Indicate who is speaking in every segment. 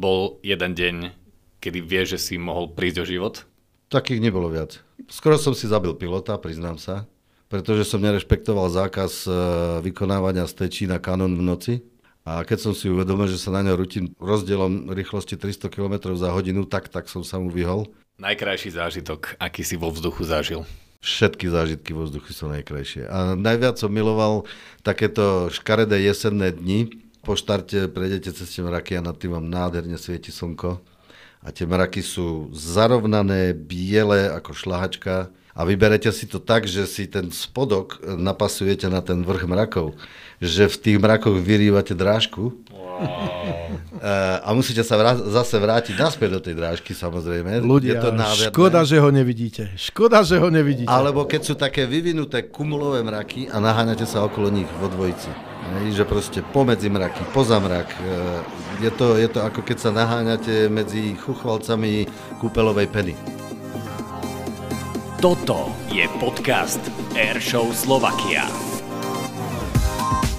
Speaker 1: bol jeden deň, kedy vieš, že si mohol prísť o život?
Speaker 2: Takých nebolo viac. Skoro som si zabil pilota, priznám sa, pretože som nerešpektoval zákaz e, vykonávania stečí na kanon v noci. A keď som si uvedomil, že sa na ňo rutím rozdielom rýchlosti 300 km za hodinu, tak, tak som sa mu vyhol.
Speaker 1: Najkrajší zážitok, aký si vo vzduchu zažil?
Speaker 2: Všetky zážitky vo vzduchu sú najkrajšie. A najviac som miloval takéto škaredé jesenné dni. Po štarte prejdete cez tie mraky a nad tým vám nádherne svieti slnko a tie mraky sú zarovnané, biele ako šlahačka a vyberete si to tak, že si ten spodok napasujete na ten vrch mrakov, že v tých mrakoch vyrývate drážku wow. a musíte sa vrá- zase vrátiť naspäť do tej drážky samozrejme.
Speaker 3: Ľudia, Je to škoda, že ho nevidíte. Škoda, že ho nevidíte.
Speaker 2: Alebo keď sú také vyvinuté kumulové mraky a naháňate sa okolo nich vo dvojici. Že proste pomedzi mraky, poza. E, je to, je to ako keď sa naháňate medzi chuchvalcami kúpelovej peny.
Speaker 4: Toto je podcast Airshow Slovakia.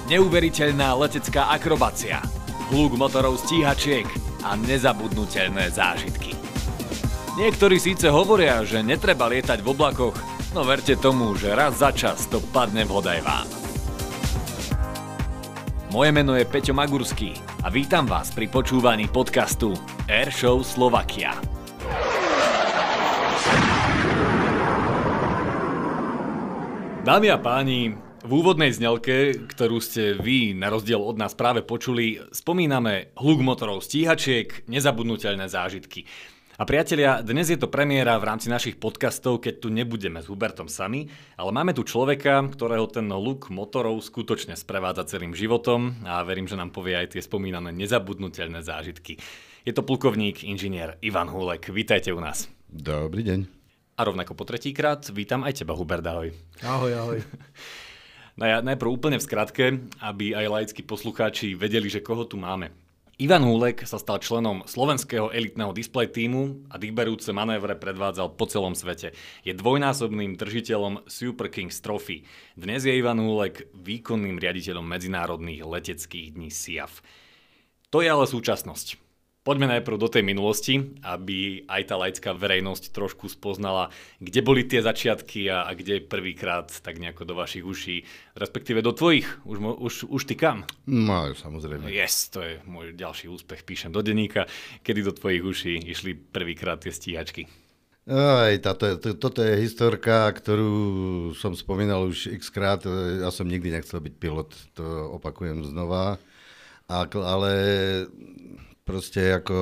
Speaker 4: Neuveriteľná letecká akrobácia, hluk motorov stíhačiek a nezabudnutelné zážitky. Niektorí síce hovoria, že netreba lietať v oblakoch, no verte tomu, že raz za čas to padne vhod aj vám. Moje meno je Peťo Magurský a vítam vás pri počúvaní podcastu Airshow Slovakia.
Speaker 1: Dámy a páni, v úvodnej znelke, ktorú ste vy na rozdiel od nás práve počuli, spomíname hluk motorov stíhačiek, nezabudnutelné zážitky. A priatelia, dnes je to premiéra v rámci našich podcastov, keď tu nebudeme s Hubertom sami, ale máme tu človeka, ktorého ten luk motorov skutočne sprevádza celým životom a verím, že nám povie aj tie spomínané nezabudnutelné zážitky. Je to plukovník, inžinier Ivan Hulek. Vítajte u nás.
Speaker 2: Dobrý deň.
Speaker 1: A rovnako po tretíkrát vítam aj teba, Hubert, ahoj.
Speaker 3: Ahoj, ahoj.
Speaker 1: No ja najprv úplne v skratke, aby aj laickí poslucháči vedeli, že koho tu máme. Ivan Húlek sa stal členom slovenského elitného display týmu a dýberúce manévre predvádzal po celom svete. Je dvojnásobným držiteľom Super Kings Trophy. Dnes je Ivan Húlek výkonným riaditeľom medzinárodných leteckých dní SIAF. To je ale súčasnosť. Poďme najprv do tej minulosti, aby aj tá laická verejnosť trošku spoznala, kde boli tie začiatky a, a kde prvýkrát tak nejako do vašich uší, respektíve do tvojich, už, už, už ty kam?
Speaker 2: No, samozrejme.
Speaker 1: Yes, to je môj ďalší úspech, píšem do denníka, kedy do tvojich uší išli prvýkrát tie stíhačky.
Speaker 2: Aj, táto, to, toto je historka, ktorú som spomínal už x krát. Ja som nikdy nechcel byť pilot, to opakujem znova. A, ale proste ako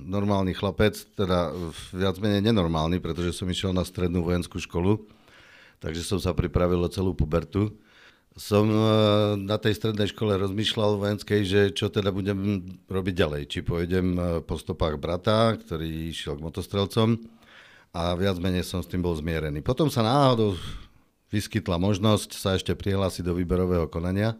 Speaker 2: normálny chlapec, teda viac menej nenormálny, pretože som išiel na strednú vojenskú školu, takže som sa pripravil o celú pubertu. Som e, na tej strednej škole rozmýšľal vojenskej, že čo teda budem robiť ďalej. Či pôjdem e, po stopách brata, ktorý išiel k motostrelcom a viac menej som s tým bol zmierený. Potom sa náhodou vyskytla možnosť sa ešte prihlásiť do výberového konania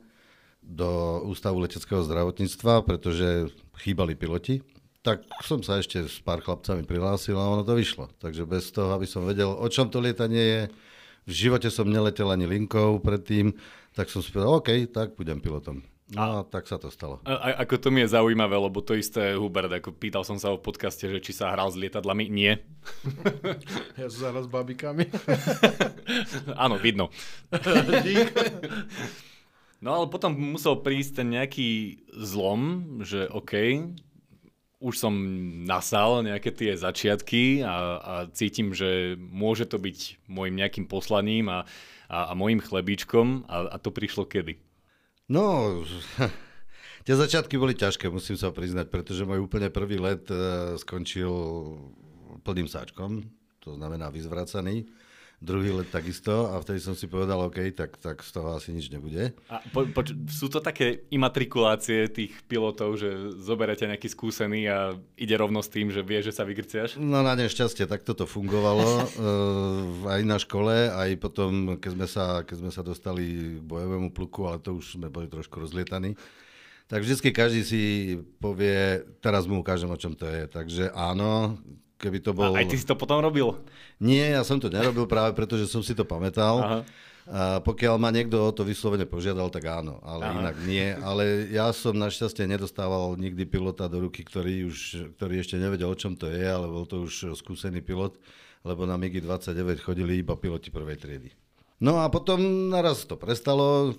Speaker 2: do Ústavu leteckého zdravotníctva, pretože chýbali piloti, tak som sa ešte s pár chlapcami prihlásil a ono to vyšlo. Takže bez toho, aby som vedel, o čom to lietanie je, v živote som neletel ani linkou predtým, tak som si povedal, OK, tak budem pilotom. No a tak sa to stalo.
Speaker 1: A, a, ako to mi je zaujímavé, lebo to isté Hubert, ako pýtal som sa o podcaste, že či sa hral s lietadlami. Nie.
Speaker 3: Ja som sa s babikami.
Speaker 1: Áno, vidno. No ale potom musel prísť ten nejaký zlom, že OK, už som nasal nejaké tie začiatky a, a cítim, že môže to byť môjim nejakým poslaním a, a, a môjim chlebíčkom a, a to prišlo kedy?
Speaker 2: No, tie začiatky boli ťažké, musím sa priznať, pretože môj úplne prvý let uh, skončil plným sáčkom, to znamená vyzvracaný druhý let takisto a vtedy som si povedal, OK, tak, tak z toho asi nič nebude.
Speaker 1: A po, po, sú to také imatrikulácie tých pilotov, že zoberete nejaký skúsený a ide rovno s tým, že vie, že sa vygrciaš?
Speaker 2: No na nešťastie, tak toto fungovalo uh, aj na škole, aj potom, keď sme, sa, keď sme sa dostali k bojovému pluku, ale to už sme boli trošku rozlietaní. Tak vždycky každý si povie, teraz mu ukážem, o čom to je. Takže áno, keby to bol...
Speaker 1: A aj ty si to potom robil?
Speaker 2: Nie, ja som to nerobil práve preto, že som si to pamätal. Aha. A pokiaľ ma niekto o to vyslovene požiadal, tak áno, ale Aha. inak nie. Ale ja som našťastie nedostával nikdy pilota do ruky, ktorý, už, ktorý ešte nevedel, o čom to je, ale bol to už skúsený pilot, lebo na MIGI 29 chodili iba piloti prvej triedy. No a potom naraz to prestalo,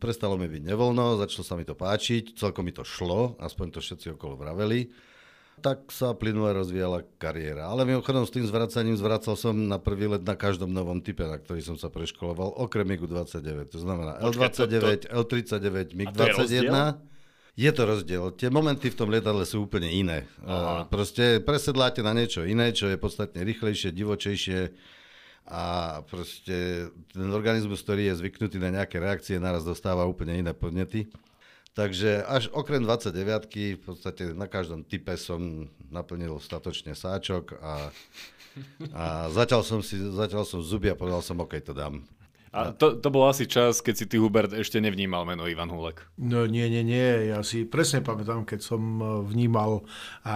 Speaker 2: prestalo mi byť nevoľno, začalo sa mi to páčiť, celkom mi to šlo, aspoň to všetci okolo vraveli. Tak sa plynule rozvíjala kariéra. Ale mimochodom s tým zvracaním zvracal som na prvý let na každom novom type, na ktorý som sa preškoloval, okrem MiGu 29. To znamená L29, L39, MiG 21. Je to rozdiel. Tie momenty v tom lietadle sú úplne iné. Aha. Proste presedláte na niečo iné, čo je podstatne rýchlejšie, divočejšie, a proste ten organizmus, ktorý je zvyknutý na nejaké reakcie, naraz dostáva úplne iné podnety. Takže až okrem 29 v podstate na každom type som naplnil statočne sáčok a, a zatiaľ som si zatiaľ som zuby a povedal som, OK, to dám.
Speaker 1: A to, to bol asi čas, keď si ty, Hubert, ešte nevnímal meno Ivan Hulek.
Speaker 3: No nie, nie, nie. Ja si presne pamätám, keď som vnímal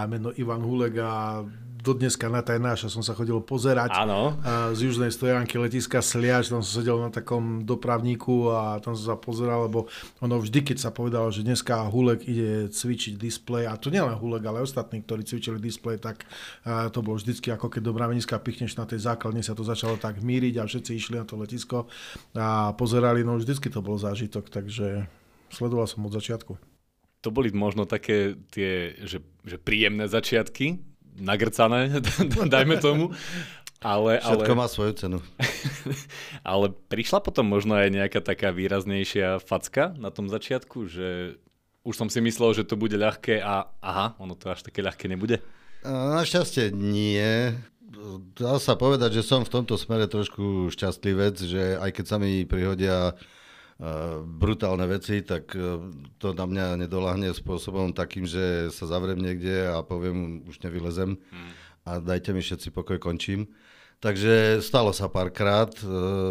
Speaker 3: meno Ivan Hulek a do dneska na Tajnáša som sa chodil pozerať
Speaker 1: Áno.
Speaker 3: z južnej stojanky letiska Sliač, tam som sedel na takom dopravníku a tam som sa pozeral, lebo ono vždy, keď sa povedalo, že dneska Hulek ide cvičiť displej, a to nielen Hulek, ale ostatní, ktorí cvičili displej, tak to bolo vždycky ako keď do mraveniska pichneš na tej základne, sa to začalo tak míriť a všetci išli na to letisko a pozerali, no vždycky to bol zážitok, takže sledoval som od začiatku.
Speaker 1: To boli možno také tie, že, že príjemné začiatky, nagrcané, dajme tomu. Ale,
Speaker 2: Všetko ale, má svoju cenu.
Speaker 1: ale prišla potom možno aj nejaká taká výraznejšia facka na tom začiatku, že už som si myslel, že to bude ľahké a aha, ono to až také ľahké nebude?
Speaker 2: Našťastie nie. Dá sa povedať, že som v tomto smere trošku šťastlivec, že aj keď sa mi prihodia brutálne veci, tak e, to na mňa nedolahne spôsobom takým, že sa zavriem niekde a poviem, už nevylezem a dajte mi všetci pokoj, končím. Takže stalo sa párkrát, e,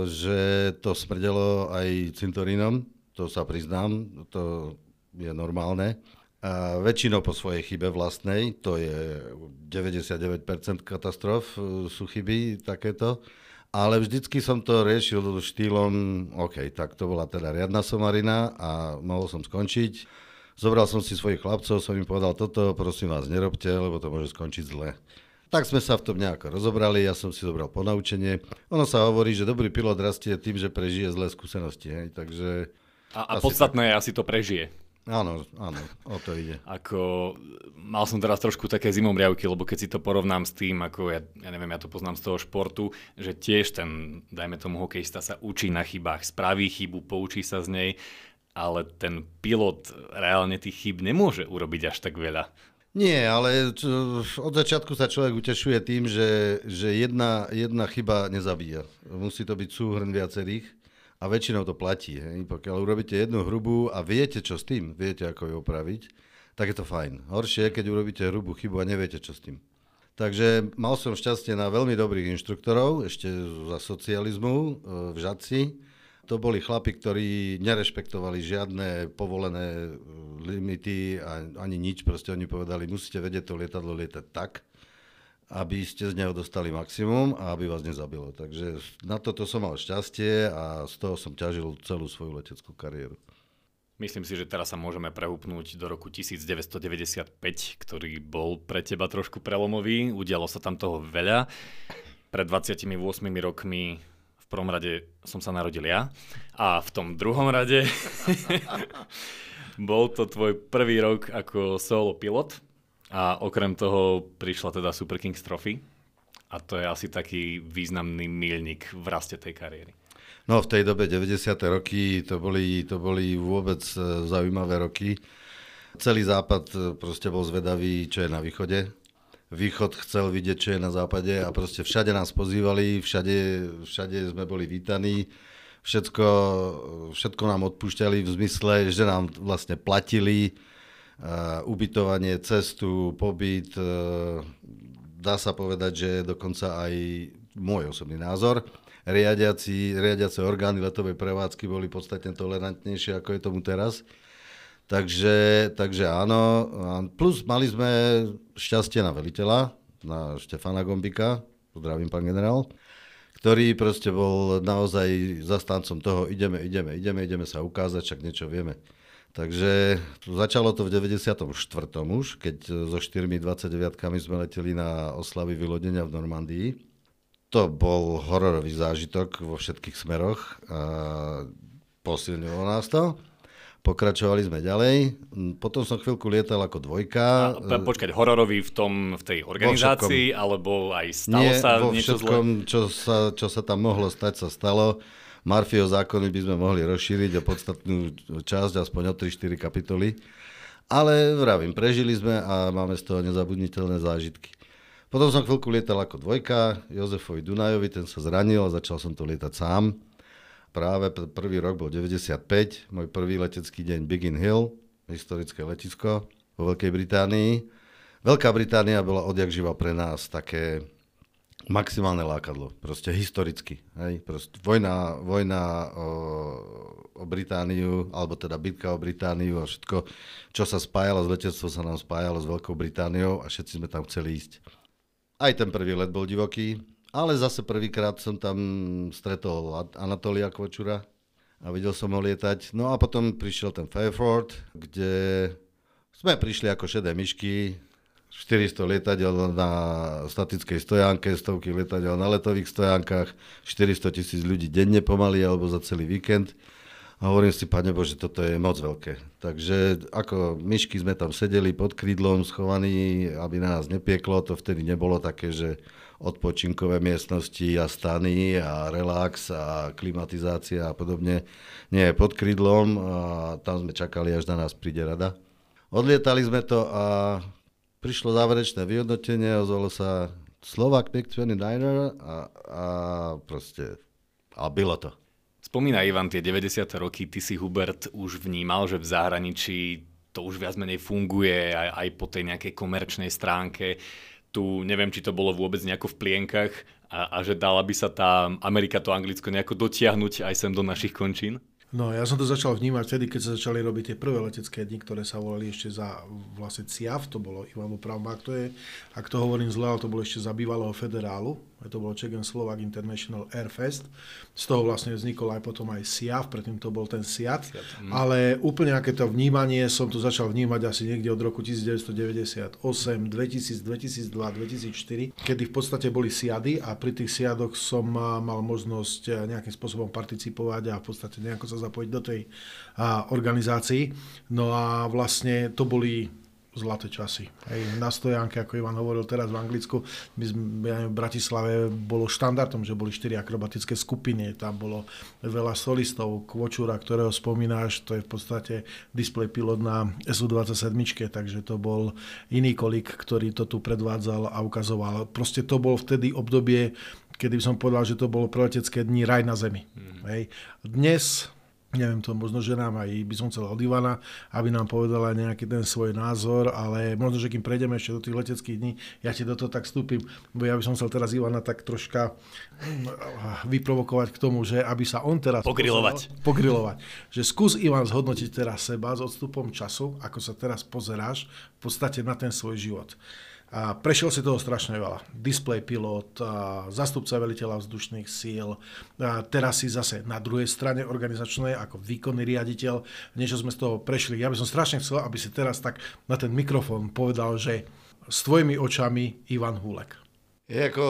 Speaker 2: že to smrdelo aj cintorínom, to sa priznám, to je normálne. A väčšinou po svojej chybe vlastnej, to je 99% katastrof, sú chyby takéto. Ale vždycky som to riešil štýlom, OK, tak to bola teda riadna somarina a mohol som skončiť. Zobral som si svojich chlapcov, som im povedal toto, prosím vás, nerobte, lebo to môže skončiť zle. Tak sme sa v tom nejako rozobrali, ja som si zobral ponaučenie. Ono sa hovorí, že dobrý pilot rastie tým, že prežije zlé skúsenosti. Hej? Takže
Speaker 1: a, a podstatné tak... je asi to prežije.
Speaker 2: Áno, áno, o to ide.
Speaker 1: Ako, mal som teraz trošku také zimomriavky, lebo keď si to porovnám s tým, ako ja, ja neviem, ja to poznám z toho športu, že tiež ten, dajme tomu hokejista sa učí na chybách, spraví chybu, poučí sa z nej, ale ten pilot reálne tých chyb nemôže urobiť až tak veľa.
Speaker 2: Nie, ale od začiatku sa človek utešuje tým, že, že jedna, jedna chyba nezabíja. Musí to byť súhrn viacerých a väčšinou to platí. Hej. Pokiaľ urobíte jednu hrubú a viete, čo s tým, viete, ako ju opraviť, tak je to fajn. Horšie je, keď urobíte hrubú chybu a neviete, čo s tým. Takže mal som šťastie na veľmi dobrých inštruktorov, ešte za socializmu e, v Žadci. To boli chlapi, ktorí nerešpektovali žiadne povolené e, limity a ani nič. Proste oni povedali, musíte vedieť to lietadlo lietať tak, aby ste z neho dostali maximum a aby vás nezabilo. Takže na toto som mal šťastie a z toho som ťažil celú svoju leteckú kariéru.
Speaker 1: Myslím si, že teraz sa môžeme prehúpnúť do roku 1995, ktorý bol pre teba trošku prelomový. Udialo sa tam toho veľa. Pred 28 rokmi v prvom rade som sa narodil ja a v tom druhom rade bol to tvoj prvý rok ako solo pilot a okrem toho prišla teda Super Kings Trophy a to je asi taký významný milník v raste tej kariéry.
Speaker 2: No v tej dobe 90. roky to boli, to boli vôbec e, zaujímavé roky. Celý západ e, proste bol zvedavý, čo je na východe. Východ chcel vidieť, čo je na západe a proste všade nás pozývali, všade, všade sme boli vítaní. Všetko, všetko nám odpúšťali v zmysle, že nám vlastne platili ubytovanie, cestu, pobyt. Eh, dá sa povedať, že dokonca aj môj osobný názor. Riadiaci, riadiace orgány letovej prevádzky boli podstatne tolerantnejšie, ako je tomu teraz. Takže, takže áno. Plus mali sme šťastie na veliteľa, na Štefana Gombika, zdravím pán generál, ktorý proste bol naozaj zastancom toho, ideme, ideme, ideme, ideme sa ukázať, však niečo vieme. Takže začalo to v 94. už, keď so 4-29 sme leteli na oslavy vylodenia v Normandii. To bol hororový zážitok vo všetkých smeroch a posilnilo nás to. Pokračovali sme ďalej. Potom som chvíľku lietal ako dvojka.
Speaker 1: A, počkať, hororový v, tom, v tej organizácii, alebo aj stalo Nie, sa
Speaker 2: vo
Speaker 1: niečo
Speaker 2: všetkom, zle? Čo sa, čo sa tam mohlo stať, sa stalo. Marfio zákony by sme mohli rozšíriť o podstatnú časť, aspoň o 3-4 kapitoly. Ale vravím, prežili sme a máme z toho nezabudniteľné zážitky. Potom som chvíľku lietal ako dvojka, Jozefovi Dunajovi, ten sa zranil a začal som to lietať sám. Práve prvý rok bol 95, môj prvý letecký deň Biggin Hill, historické letisko vo Veľkej Británii. Veľká Británia bola odjak živa pre nás také maximálne lákadlo, proste historicky. Hej? Proste vojna, vojna o, o Britániu, alebo teda bitka o Britániu a všetko, čo sa spájalo s letectvom, sa nám spájalo s Veľkou Britániou a všetci sme tam chceli ísť. Aj ten prvý let bol divoký, ale zase prvýkrát som tam stretol Anatolia Kvočura a videl som ho lietať. No a potom prišiel ten Fairford, kde sme prišli ako šedé myšky, 400 lietadiel na statickej stojánke, stovky lietadiel na letových stojánkach, 400 tisíc ľudí denne pomaly alebo za celý víkend. A hovorím si, pane Bože, toto je moc veľké. Takže ako myšky sme tam sedeli pod krídlom schovaní, aby nás nepieklo, to vtedy nebolo také, že odpočinkové miestnosti a stany a relax a klimatizácia a podobne. Nie, pod krídlom a tam sme čakali, až na nás príde rada. Odlietali sme to a prišlo záverečné vyhodnotenie, ozvalo sa Slovak Pick 29 a, a proste, a bylo to.
Speaker 1: Spomína Ivan tie 90. roky, ty si Hubert už vnímal, že v zahraničí to už viac menej funguje aj, aj po tej nejakej komerčnej stránke. Tu neviem, či to bolo vôbec nejako v plienkach a, a že dala by sa tá Amerika, to Anglicko nejako dotiahnuť aj sem do našich končín?
Speaker 3: No, ja som to začal vnímať vtedy, keď sa začali robiť tie prvé letecké dni, ktoré sa volali ešte za vlastne CIAF, to bolo Ivan Pravma, ak to je, ak to hovorím zle, to bolo ešte za bývalého federálu, to bolo Czech and Slovak International Air Fest. Z toho vlastne vznikol aj potom aj SIAF, predtým to bol ten SIAT. Mm. Ale úplne aké to vnímanie som tu začal vnímať asi niekde od roku 1998, 2000, 2002, 2004, kedy v podstate boli SIADy a pri tých SIADoch som mal možnosť nejakým spôsobom participovať a v podstate nejako sa zapojiť do tej organizácii. No a vlastne to boli zlaté časy. Hej, na stojánke, ako Ivan hovoril teraz v Anglicku, my sme, ja neviem, v Bratislave bolo štandardom, že boli štyri akrobatické skupiny, tam bolo veľa solistov, Kvočura, ktorého spomínáš, to je v podstate display pilot na SU-27, takže to bol iný kolik, ktorý to tu predvádzal a ukazoval. Proste to bol vtedy obdobie, kedy som povedal, že to bolo pre letecké dni raj na zemi. Mm. Hej. Dnes neviem to, možno, že nám aj by som chcel od Ivana, aby nám povedala nejaký ten svoj názor, ale možno, že kým prejdeme ešte do tých leteckých dní, ja ti do toho tak vstúpim, bo ja by som chcel teraz Ivana tak troška hm, vyprovokovať k tomu, že aby sa on teraz...
Speaker 1: Pogrilovať.
Speaker 3: Pozeral, pogrilovať. Že skús Ivan zhodnotiť teraz seba s odstupom času, ako sa teraz pozeráš v podstate na ten svoj život. A prešiel si toho strašne veľa. Display pilot, zastupca veliteľa vzdušných síl, teraz si zase na druhej strane organizačnej ako výkonný riaditeľ. Niečo sme z toho prešli. Ja by som strašne chcel, aby si teraz tak na ten mikrofón povedal, že s tvojimi očami Ivan Hulek.
Speaker 2: Je ako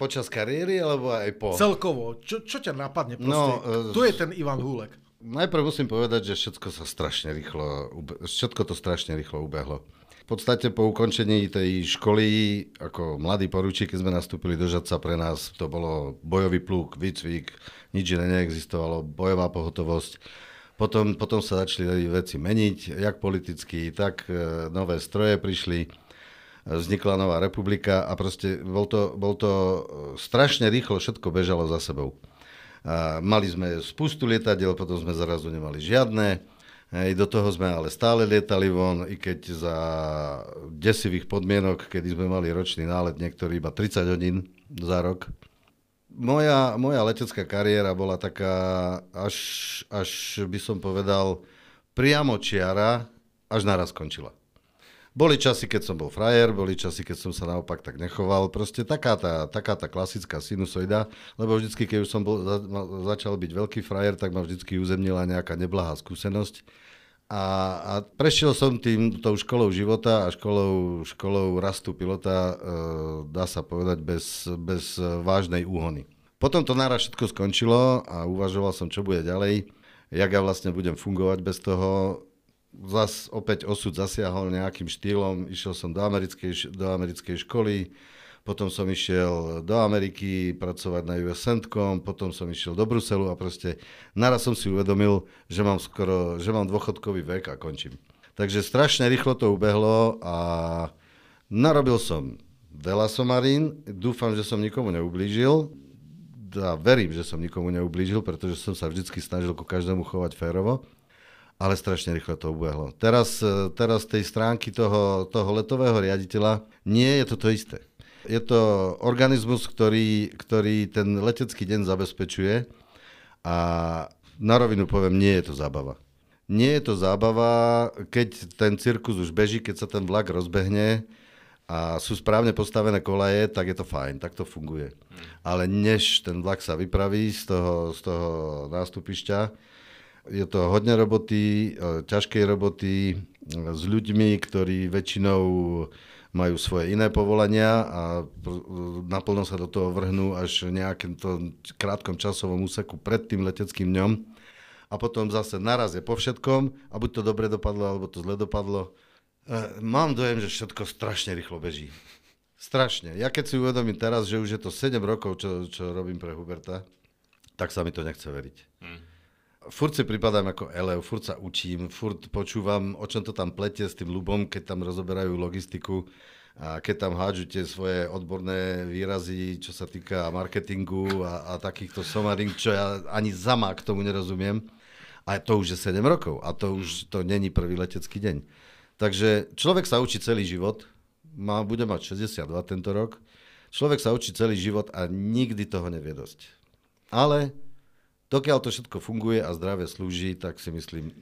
Speaker 2: počas kariéry, alebo aj po?
Speaker 3: Celkovo. Čo, čo ťa napadne? Proste, no, kto je ten Ivan Hulek?
Speaker 2: Najprv musím povedať, že všetko sa strašne rýchlo, všetko to strašne rýchlo ubehlo podstate po ukončení tej školy ako mladý poručík, keď sme nastúpili do Žadca, pre nás to bolo bojový pluk, výcvik, nič iné neexistovalo, bojová pohotovosť. Potom, potom sa začali veci meniť, jak politicky, tak e, nové stroje prišli, vznikla nová republika a proste bol to, bol to e, strašne rýchlo, všetko bežalo za sebou. Mali sme spustu lietadiel, potom sme zrazu nemali žiadne Hej, do toho sme ale stále lietali von, i keď za desivých podmienok, kedy sme mali ročný nálet, niektorý iba 30 hodín za rok. Moja, moja letecká kariéra bola taká, až, až by som povedal, priamo čiara, až naraz skončila. Boli časy, keď som bol frajer, boli časy, keď som sa naopak tak nechoval. Proste taká tá, taká tá klasická sinusoida, lebo vždycky, keď už som bol, za, začal byť veľký frajer, tak ma vždycky uzemnila nejaká neblahá skúsenosť. A, a prešiel som tým, tou školou života a školou, školou rastu pilota, e, dá sa povedať, bez, bez vážnej úhony. Potom to naraz všetko skončilo a uvažoval som, čo bude ďalej, jak ja vlastne budem fungovať bez toho zas opäť osud zasiahol nejakým štýlom. Išiel som do americkej, do americkej školy, potom som išiel do Ameriky pracovať na US Centcom, potom som išiel do Bruselu a proste naraz som si uvedomil, že mám skoro, že mám dôchodkový vek a končím. Takže strašne rýchlo to ubehlo a narobil som veľa somarín, dúfam, že som nikomu neublížil a verím, že som nikomu neublížil, pretože som sa vždy snažil ku každému chovať férovo ale strašne rýchlo to ubehlo. Teraz, e, teraz tej stránky toho, toho letového riaditeľa nie je to to isté. Je to organizmus, ktorý, ktorý ten letecký deň zabezpečuje a na rovinu poviem, nie je to zábava. Nie je to zábava, keď ten cirkus už beží, keď sa ten vlak rozbehne a sú správne postavené kolaje, tak je to fajn, tak to funguje. Ale než ten vlak sa vypraví z toho, z toho nástupišťa, je to hodne roboty, e, ťažkej roboty e, s ľuďmi, ktorí väčšinou majú svoje iné povolania a e, naplno sa do toho vrhnú až v nejakom krátkom časovom úseku pred tým leteckým dňom. A potom zase naraz je po všetkom a buď to dobre dopadlo, alebo to zle dopadlo. Mám dojem, že všetko strašne rýchlo beží. Strašne. Ja keď si uvedomím teraz, že už je to 7 rokov, čo, čo robím pre Huberta, tak sa mi to nechce veriť. Hmm furt si pripadám ako Eleo, furt sa učím, furt počúvam, o čom to tam plete s tým ľubom, keď tam rozoberajú logistiku a keď tam hádžu tie svoje odborné výrazy, čo sa týka marketingu a, a takýchto somaring, čo ja ani zama k tomu nerozumiem. A to už je 7 rokov a to už to není prvý letecký deň. Takže človek sa učí celý život, má, bude mať 62 tento rok, človek sa učí celý život a nikdy toho nevie dosť. Ale dokiaľ to všetko funguje a zdravie slúži, tak si myslím,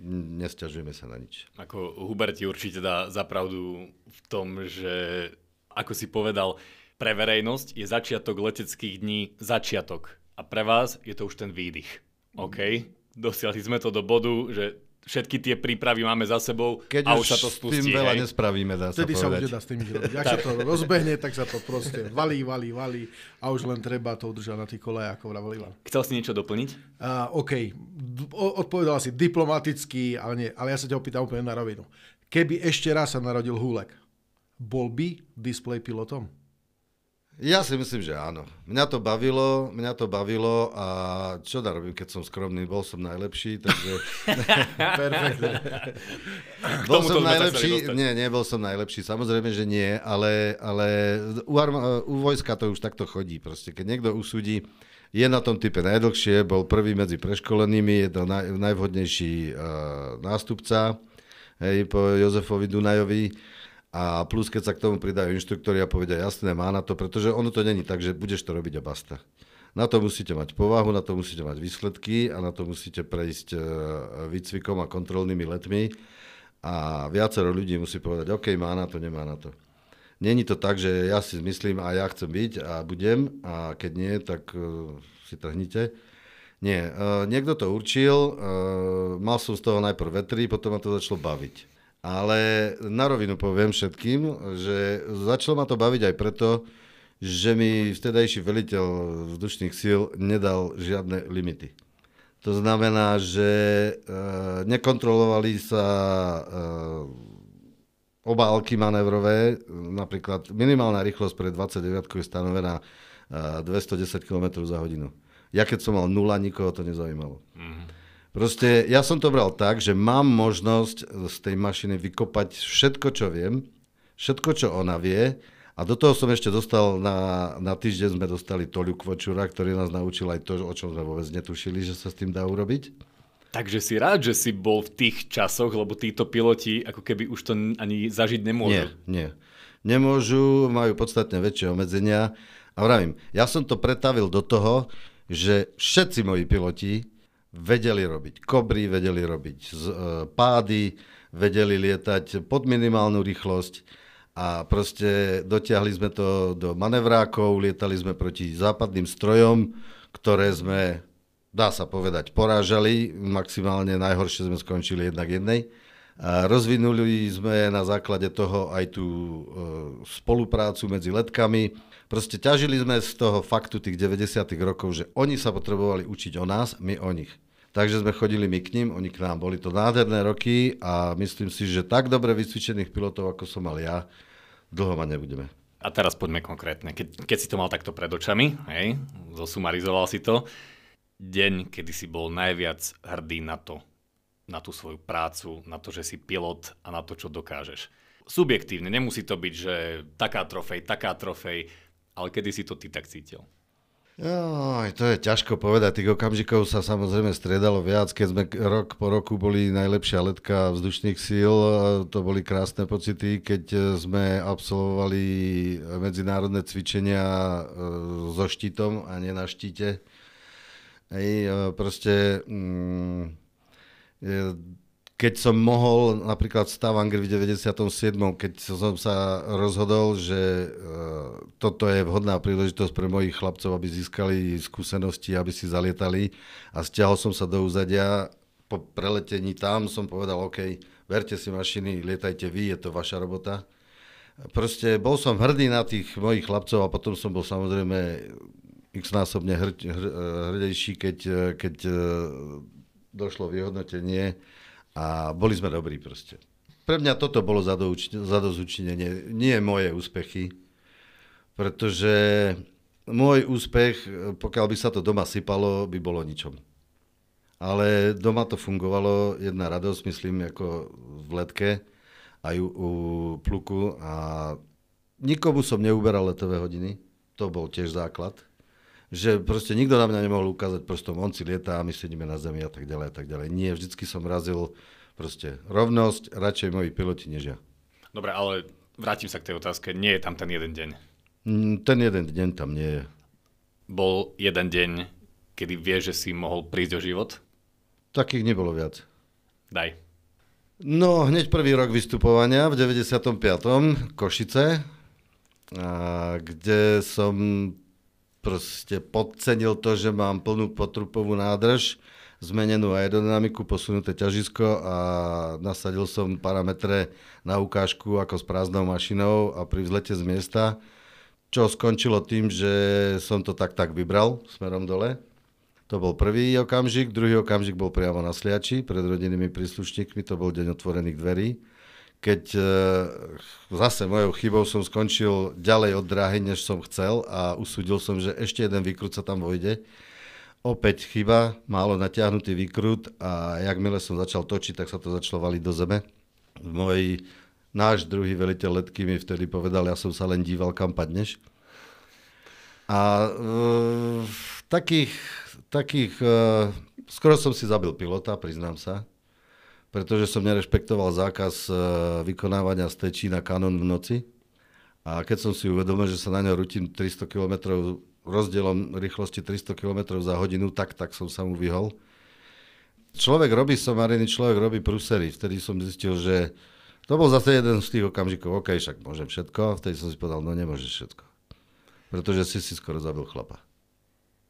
Speaker 2: nesťažujeme sa na nič.
Speaker 1: Ako Hubert ti určite dá zapravdu v tom, že ako si povedal, pre verejnosť je začiatok leteckých dní začiatok a pre vás je to už ten výdych. OK, dosiahli sme to do bodu, že všetky tie prípravy máme za sebou
Speaker 2: Keď
Speaker 1: a už, sa to spustí.
Speaker 2: tým veľa hej. nespravíme, dá
Speaker 3: Vtedy
Speaker 2: sa,
Speaker 3: sa už dá s tým robiť. Ak sa to rozbehne, tak sa to proste valí, valí, valí a už len treba to udržať na tých kolejách, ako vravel Ivan.
Speaker 1: Chcel si niečo doplniť?
Speaker 3: Uh, OK, odpovedal si diplomaticky, ale nie, ale ja sa ťa opýtam úplne na rovinu. Keby ešte raz sa narodil Húlek, bol by display pilotom?
Speaker 2: Ja si myslím, že áno. Mňa to bavilo, mňa to bavilo a čo da robím, keď som skromný, bol som najlepší, takže...
Speaker 3: Perfektne.
Speaker 2: bol som najlepší, nie, nebol som najlepší, samozrejme, že nie, ale, ale u, arma, u vojska to už takto chodí. Proste, keď niekto usúdi, je na tom type najdlhšie, bol prvý medzi preškolenými, je to naj, najvhodnejší uh, nástupca, hej, po Jozefovi Dunajovi a plus, keď sa k tomu pridajú inštruktori a povedia, jasné, má na to, pretože ono to není tak, že budeš to robiť a basta. Na to musíte mať povahu, na to musíte mať výsledky a na to musíte prejsť e, výcvikom a kontrolnými letmi. A viacero ľudí musí povedať, OK, má na to, nemá na to. Není to tak, že ja si myslím a ja chcem byť a budem a keď nie, tak uh, si trhnite. Nie, uh, niekto to určil, mal som z toho najprv vetri, potom ma to začalo baviť. Ale na rovinu poviem všetkým, že začalo ma to baviť aj preto, že mi vtedajší veliteľ vzdušných síl nedal žiadne limity. To znamená, že e, nekontrolovali sa e, obálky manévrové, napríklad minimálna rýchlosť pre 29 je stanovená e, 210 km za hodinu. Ja keď som mal nula, nikoho to nezaujímalo. Mm-hmm. Proste ja som to bral tak, že mám možnosť z tej mašiny vykopať všetko, čo viem, všetko, čo ona vie a do toho som ešte dostal, na, na týždeň sme dostali Toliu Kvočura, ktorý nás naučil aj to, o čom sme vôbec netušili, že sa s tým dá urobiť.
Speaker 1: Takže si rád, že si bol v tých časoch, lebo títo piloti ako keby už to ani zažiť nemôžu.
Speaker 2: Nie, nie. Nemôžu, majú podstatne väčšie obmedzenia. A vravím, ja som to pretavil do toho, že všetci moji piloti vedeli robiť kobry, vedeli robiť e, pády, vedeli lietať pod minimálnu rýchlosť a proste dotiahli sme to do manevrákov, lietali sme proti západným strojom, ktoré sme, dá sa povedať, porážali. Maximálne najhoršie sme skončili jednak jednej. A rozvinuli sme na základe toho aj tú e, spoluprácu medzi letkami. Proste ťažili sme z toho faktu tých 90. rokov, že oni sa potrebovali učiť o nás, my o nich. Takže sme chodili my k ním, oni k nám. Boli to nádherné roky a myslím si, že tak dobre vycvičených pilotov, ako som mal ja, dlho mať nebudeme.
Speaker 1: A teraz poďme konkrétne. Keď, keď si to mal takto pred očami, hej, zosumarizoval si to, deň, kedy si bol najviac hrdý na to, na tú svoju prácu, na to, že si pilot a na to, čo dokážeš. Subjektívne, nemusí to byť, že taká trofej, taká trofej, ale kedy si to ty tak cítil?
Speaker 2: Joj, to je ťažko povedať, tých okamžikov sa samozrejme striedalo viac, keď sme rok po roku boli najlepšia letka vzdušných síl, to boli krásne pocity, keď sme absolvovali medzinárodné cvičenia e, so štítom a nie na štíte. Hej, e, proste... Mm, keď som mohol, napríklad Stavanger v 97., keď som sa rozhodol, že uh, toto je vhodná príležitosť pre mojich chlapcov, aby získali skúsenosti, aby si zalietali a stiahol som sa do úzadia, po preletení tam som povedal, OK, verte si mašiny, lietajte vy, je to vaša robota. Proste bol som hrdý na tých mojich chlapcov a potom som bol samozrejme x-násobne hr, hr, hrdejší, keď, keď došlo vyhodnotenie a boli sme dobrí proste. Pre mňa toto bolo zadozučinenie, nie moje úspechy, pretože môj úspech, pokiaľ by sa to doma sypalo, by bolo ničom. Ale doma to fungovalo, jedna radosť, myslím, ako v letke, aj u, u pluku a nikomu som neuberal letové hodiny, to bol tiež základ že proste nikto na mňa nemohol ukázať prstom, on si lietá my sedíme na zemi a tak ďalej a tak ďalej. Nie, vždycky som razil proste rovnosť, radšej moji piloti než ja.
Speaker 1: Dobre, ale vrátim sa k tej otázke. Nie je tam ten jeden deň.
Speaker 2: Mm, ten jeden deň tam nie je.
Speaker 1: Bol jeden deň, kedy vieš, že si mohol prísť o život?
Speaker 2: Takých nebolo viac.
Speaker 1: Daj.
Speaker 2: No, hneď prvý rok vystupovania v 95. Košice, a kde som proste podcenil to, že mám plnú potrupovú nádrž, zmenenú aerodynamiku, posunuté ťažisko a nasadil som parametre na ukážku ako s prázdnou mašinou a pri vzlete z miesta, čo skončilo tým, že som to tak tak vybral smerom dole. To bol prvý okamžik, druhý okamžik bol priamo na Sliači pred rodinnými príslušníkmi, to bol deň otvorených dverí keď e, zase mojou chybou som skončil ďalej od dráhy, než som chcel a usúdil som, že ešte jeden výkrut sa tam vojde. Opäť chyba, málo natiahnutý výkrut a jakmile som začal točiť, tak sa to začalo valiť do zeme. Môj, náš druhý veliteľ letky mi vtedy povedal, ja som sa len díval, kam padneš. A e, takých, takých, e, skoro som si zabil pilota, priznám sa pretože som nerešpektoval zákaz e, vykonávania stečí na kanon v noci. A keď som si uvedomil, že sa na ňo rutím 300 km rozdielom rýchlosti 300 km za hodinu, tak, tak som sa mu vyhol. Človek robí somariny, človek robí prusery. Vtedy som zistil, že to bol zase jeden z tých okamžikov, OK, však môžem všetko. Vtedy som si povedal, no nemôžeš všetko. Pretože si si skoro zabil chlapa.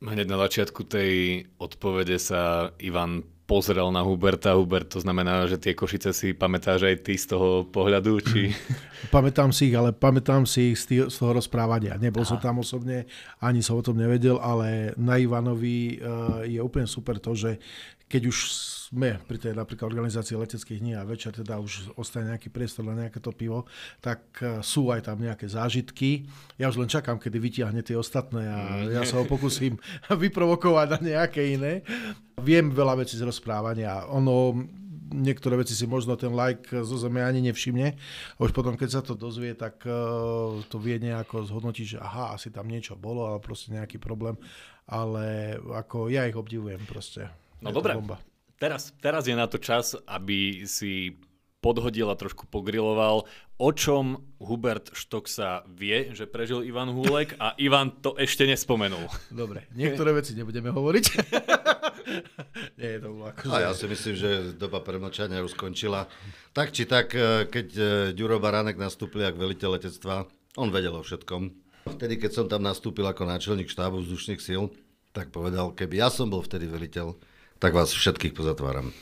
Speaker 1: Hneď na začiatku tej odpovede sa Ivan pozrel na Huberta. Hubert, to znamená, že tie Košice si pamätáš aj ty z toho pohľadu? Či...
Speaker 3: Pamätám si ich, ale pamätám si ich z, tý, z toho rozprávania. Nebol Aha. som tam osobne, ani som o tom nevedel, ale na Ivanovi uh, je úplne super to, že keď už sme pri tej napríklad organizácii leteckých dní a večer teda už ostane nejaký priestor na nejaké to pivo, tak e, sú aj tam nejaké zážitky. Ja už len čakám, kedy vytiahne tie ostatné a mm. ja sa ho pokúsim vyprovokovať na nejaké iné. Viem veľa vecí z rozprávania. Ono, niektoré veci si možno ten like zo zeme ani nevšimne. A už potom, keď sa to dozvie, tak uh, to vie nejako zhodnotiť, že aha, asi tam niečo bolo, ale proste nejaký problém. Ale ako ja ich obdivujem proste.
Speaker 1: No dobre, teraz, teraz je na to čas, aby si podhodil a trošku pogriloval. O čom Hubert Štoksa vie, že prežil Ivan Húlek a Ivan to ešte nespomenul.
Speaker 3: Dobre, niektoré veci nebudeme hovoriť. Nie je to ako...
Speaker 2: A ja si myslím, že doba premlčania už skončila. Tak či tak, e, keď e, Ďuro Baránek nastúpil ako veliteľ letectva, on vedel o všetkom. Vtedy, keď som tam nastúpil ako náčelník štábu vzdušných síl, tak povedal, keby ja som bol vtedy veliteľ, tak vás všetkých pozatváram.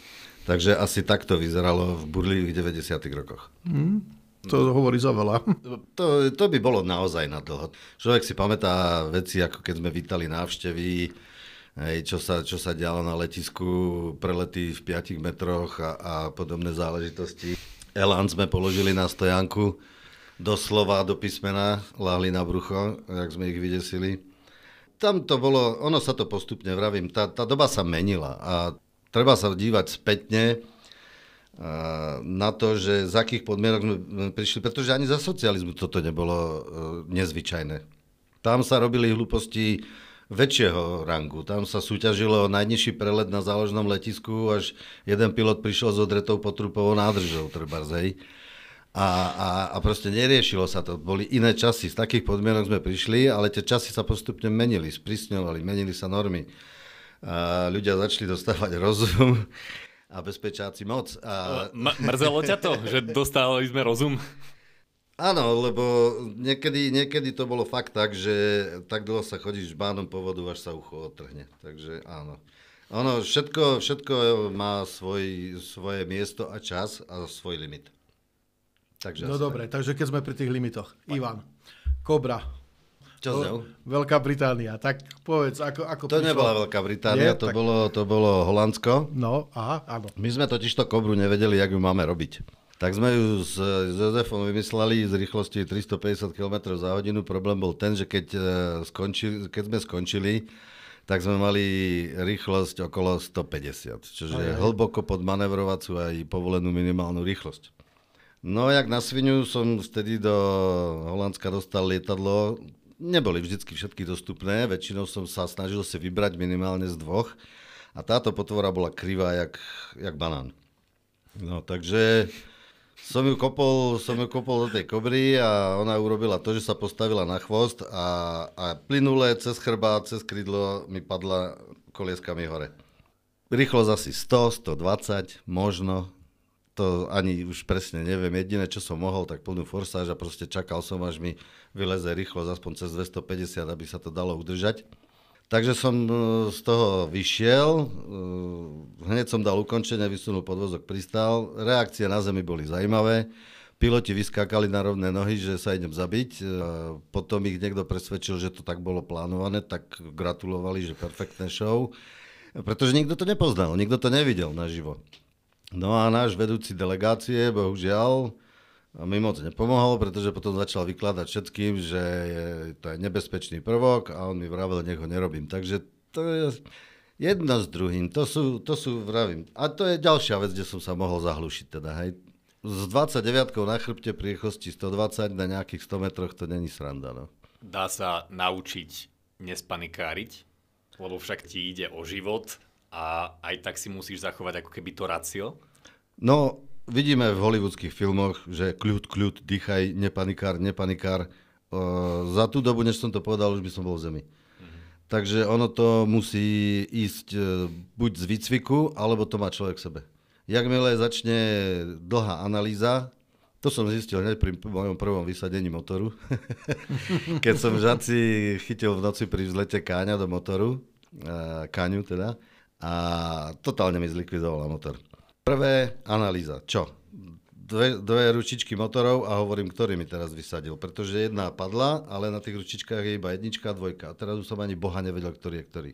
Speaker 2: Takže asi takto vyzeralo v burlivých 90. rokoch.
Speaker 3: Mm, to hovorí za veľa.
Speaker 2: To, to by bolo naozaj na dlho. Človek si pamätá veci, ako keď sme vítali návštevy, hej, čo, sa, čo sa dialo na letisku, prelety v 5 metroch a, a podobné záležitosti. Elán sme položili na stojanku, doslova do písmena, láhli na brucho, jak sme ich vydesili. Tam to bolo, ono sa to postupne, vravím, tá, tá doba sa menila a treba sa dívať spätne na to, že z akých podmienok sme prišli, pretože ani za socializmu toto nebolo e, nezvyčajné. Tam sa robili hlúposti väčšieho rangu. Tam sa súťažilo najnižší prelet na záložnom letisku, až jeden pilot prišiel s odretou potrupovou nádržou, trebárzej. A, a, a proste neriešilo sa to. Boli iné časy. Z takých podmienok sme prišli, ale tie časy sa postupne menili, sprísňovali, menili sa normy a ľudia začali dostávať rozum a bezpečáci moc. A...
Speaker 1: M- mrzelo ťa to, že dostávali sme rozum?
Speaker 2: Áno, lebo niekedy, niekedy to bolo fakt tak, že tak dlho sa chodíš bánom po vodu, až sa ucho otrhne. Takže áno. Ono, všetko, všetko má svoj, svoje miesto a čas a svoj limit.
Speaker 3: Takže no dobre, tak. takže keď sme pri tých limitoch. Ivan, Kobra,
Speaker 2: čo to,
Speaker 3: Veľká Británia. Tak povedz, ako, ako
Speaker 2: To prišlo? nebola Veľká Británia, Nie, to, tak... bolo, to bolo Holandsko.
Speaker 3: No, aha, áno.
Speaker 2: My sme totiž to Kobru nevedeli, jak ju máme robiť. Tak sme ju s, s Jozefom vymysleli z rýchlosti 350 km za hodinu. Problém bol ten, že keď, e, skončili, keď sme skončili, tak sme mali rýchlosť okolo 150, čo je hlboko pod manevrovacú aj povolenú minimálnu rýchlosť. No jak na svinu som vtedy do Holandska dostal lietadlo, neboli vždy všetky dostupné, väčšinou som sa snažil si vybrať minimálne z dvoch a táto potvora bola krivá jak, jak banán. No takže som ju, kopol, som ju kopol do tej kobry a ona urobila to, že sa postavila na chvost a, a plynule cez chrbát, cez krídlo mi padla kolieskami hore. Rýchlosť asi 100, 120, možno, to ani už presne neviem. Jediné, čo som mohol, tak plnú forsáž a proste čakal som, až mi vyleze rýchlo, aspoň cez 250, aby sa to dalo udržať. Takže som e, z toho vyšiel, e, hneď som dal ukončenie, vysunul podvozok, pristál. Reakcie na zemi boli zaujímavé. Piloti vyskákali na rovné nohy, že sa idem zabiť. E, potom ich niekto presvedčil, že to tak bolo plánované, tak gratulovali, že perfektné show. Pretože nikto to nepoznal, nikto to nevidel naživo. No a náš vedúci delegácie, bohužiaľ, mi moc nepomohol, pretože potom začal vykladať všetkým, že je, to je nebezpečný prvok a on mi vravel, nech ho nerobím. Takže to je jedno s druhým, to sú, to sú vravím. A to je ďalšia vec, kde som sa mohol zahlušiť teda, hej. S 29 na chrbte pri rýchlosti 120 na nejakých 100 metroch to není sranda, no.
Speaker 1: Dá sa naučiť nespanikáriť, lebo však ti ide o život a aj tak si musíš zachovať ako keby to racio?
Speaker 2: No, vidíme v hollywoodských filmoch, že kľud, kľud, dýchaj, nepanikár, nepanikár. Uh, za tú dobu, než som to povedal, už by som bol v zemi. Mm-hmm. Takže ono to musí ísť uh, buď z výcviku, alebo to má človek v sebe. Jakmile začne dlhá analýza, to som zistil hneď pri mojom prvom vysadení motoru, keď som žaci chytil v noci pri vzlete káňa do motoru, uh, káňu teda, a totálne mi zlikvidovala motor. Prvé, analýza. Čo? Dve, dve ručičky motorov a hovorím, ktorý mi teraz vysadil. Pretože jedna padla, ale na tých ručičkách je iba jednička a dvojka. A teraz už som ani boha nevedel, ktorý je ktorý.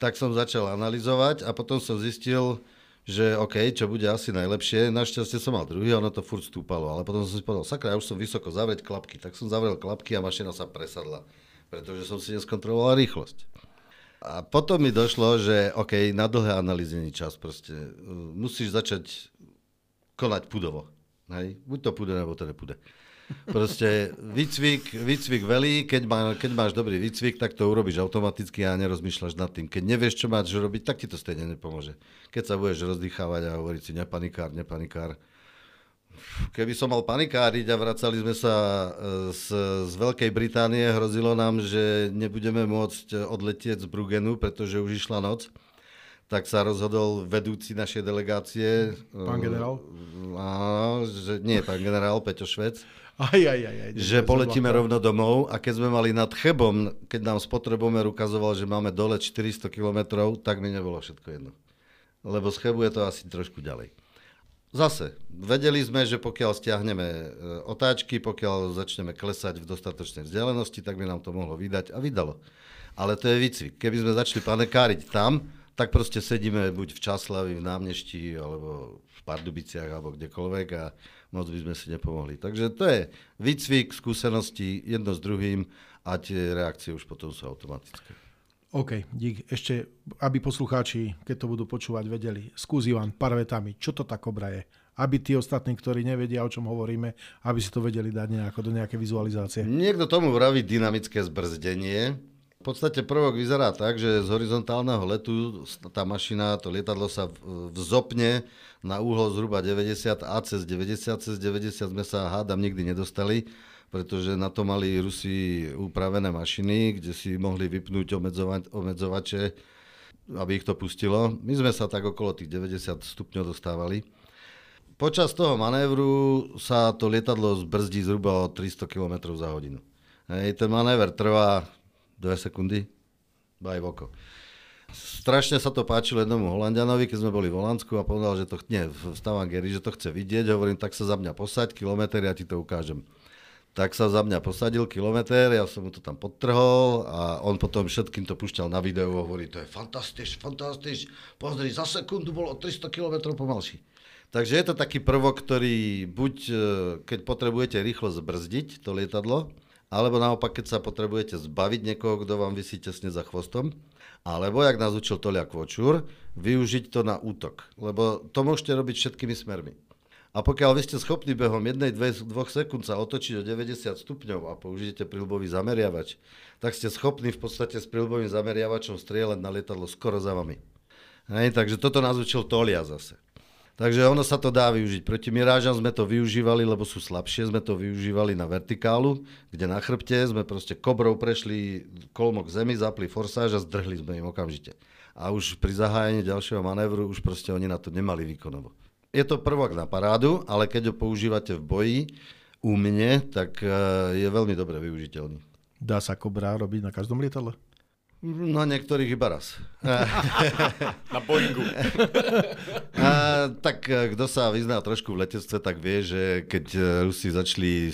Speaker 2: Tak som začal analyzovať a potom som zistil, že OK, čo bude asi najlepšie. Našťastie som mal druhý, ono to furt stúpalo. Ale potom som si povedal, sakra, ja už som vysoko, zavrieť klapky. Tak som zavrel klapky a mašina sa presadla. Pretože som si neskontroloval rýchlosť. A potom mi došlo, že OK, na dlhé analýzy není čas proste. Musíš začať konať pudovo. Hej? Buď to pude, nebo to nepude. Proste výcvik, výcvik velí, keď, má, keď máš dobrý výcvik, tak to urobíš automaticky a nerozmýšľaš nad tým. Keď nevieš, čo máš robiť, tak ti to stejne nepomôže. Keď sa budeš rozdýchávať a hovoriť si nepanikár, nepanikár, keby som mal panikáriť a vracali sme sa e, z, z Veľkej Británie, hrozilo nám, že nebudeme môcť odletieť z Brugenu, pretože už išla noc, tak sa rozhodol vedúci našej delegácie.
Speaker 3: Pán generál?
Speaker 2: Áno, že, nie, pán generál, Peťo Švec.
Speaker 3: Aj, aj, aj, aj,
Speaker 2: že poletíme rovno domov a keď sme mali nad Chebom, keď nám spotrebomer ukazoval, že máme dole 400 km, tak mi nebolo všetko jedno. Lebo z Chebu je to asi trošku ďalej. Zase, vedeli sme, že pokiaľ stiahneme e, otáčky, pokiaľ začneme klesať v dostatočnej vzdialenosti, tak by nám to mohlo vydať a vydalo. Ale to je výcvik. Keby sme začali panekáriť tam, tak proste sedíme buď v Časlavi, v Námnešti, alebo v Pardubiciach, alebo kdekoľvek a moc by sme si nepomohli. Takže to je výcvik, skúsenosti jedno s druhým a tie reakcie už potom sú automatické.
Speaker 3: OK, dík. Ešte, aby poslucháči, keď to budú počúvať, vedeli. Skús Ivan, pár vetami, čo to tá kobra je? Aby tí ostatní, ktorí nevedia, o čom hovoríme, aby si to vedeli dať nejako do nejaké vizualizácie.
Speaker 2: Niekto tomu vraví dynamické zbrzdenie. V podstate prvok vyzerá tak, že z horizontálneho letu tá mašina, to lietadlo sa vzopne na úhol zhruba 90 a cez 90. Cez 90 sme sa hádam nikdy nedostali pretože na to mali Rusi upravené mašiny, kde si mohli vypnúť obmedzovače, aby ich to pustilo. My sme sa tak okolo tých 90 stupňov dostávali. Počas toho manévru sa to lietadlo zbrzdí zhruba o 300 km za hodinu. Hej, ten manéver trvá 2 sekundy, baj voko. Strašne sa to páčilo jednomu Holandianovi, keď sme boli v Holandsku a povedal, že to nie, v Stavangeri, že to chce vidieť. Hovorím, tak sa za mňa posaď kilometr, ja ti to ukážem tak sa za mňa posadil kilometr, ja som mu to tam podtrhol a on potom všetkým to pušťal na video a hovorí, to je fantastiš, fantastiš, pozri, za sekundu bolo 300 km pomalší. Takže je to taký prvok, ktorý buď, e, keď potrebujete rýchlo zbrzdiť to lietadlo, alebo naopak, keď sa potrebujete zbaviť niekoho, kto vám vysí tesne za chvostom, alebo, jak nás učil Tolia Kvočúr, využiť to na útok. Lebo to môžete robiť všetkými smermi. A pokiaľ vy ste schopní behom 1-2 sekúnd sa otočiť o 90 stupňov a použijete prilbový zameriavač, tak ste schopní v podstate s prilbovým zameriavačom strieľať na lietadlo skoro za vami. Hej, takže toto nás učil Tolia zase. Takže ono sa to dá využiť. Proti mirážam sme to využívali, lebo sú slabšie, sme to využívali na vertikálu, kde na chrbte sme proste kobrou prešli kolmok zemi, zapli forsáž a zdrhli sme im okamžite. A už pri zahájení ďalšieho manévru už proste oni na to nemali výkonovo je to prvok na parádu, ale keď ho používate v boji u mne, tak e, je veľmi dobre využiteľný.
Speaker 3: Dá sa kobra robiť na každom lietadle?
Speaker 2: Na niektorých iba raz.
Speaker 1: na Boeingu.
Speaker 2: A, tak e, kto sa vyzná trošku v letectve, tak vie, že keď e, Rusi začali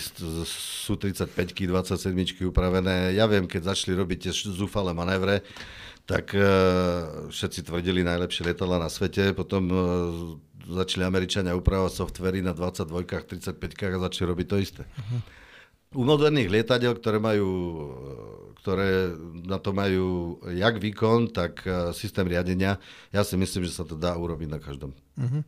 Speaker 2: Su-35, 27 upravené, ja viem, keď začali robiť tie zúfale manévre, tak všetci tvrdili najlepšie lietadla na svete, potom začali Američania upravovať softvery na 22 35 a začali robiť to isté. Uh-huh. U moderných lietadiel, ktoré majú, ktoré na to majú jak výkon, tak e, systém riadenia, ja si myslím, že sa to dá urobiť na každom. Uh-huh.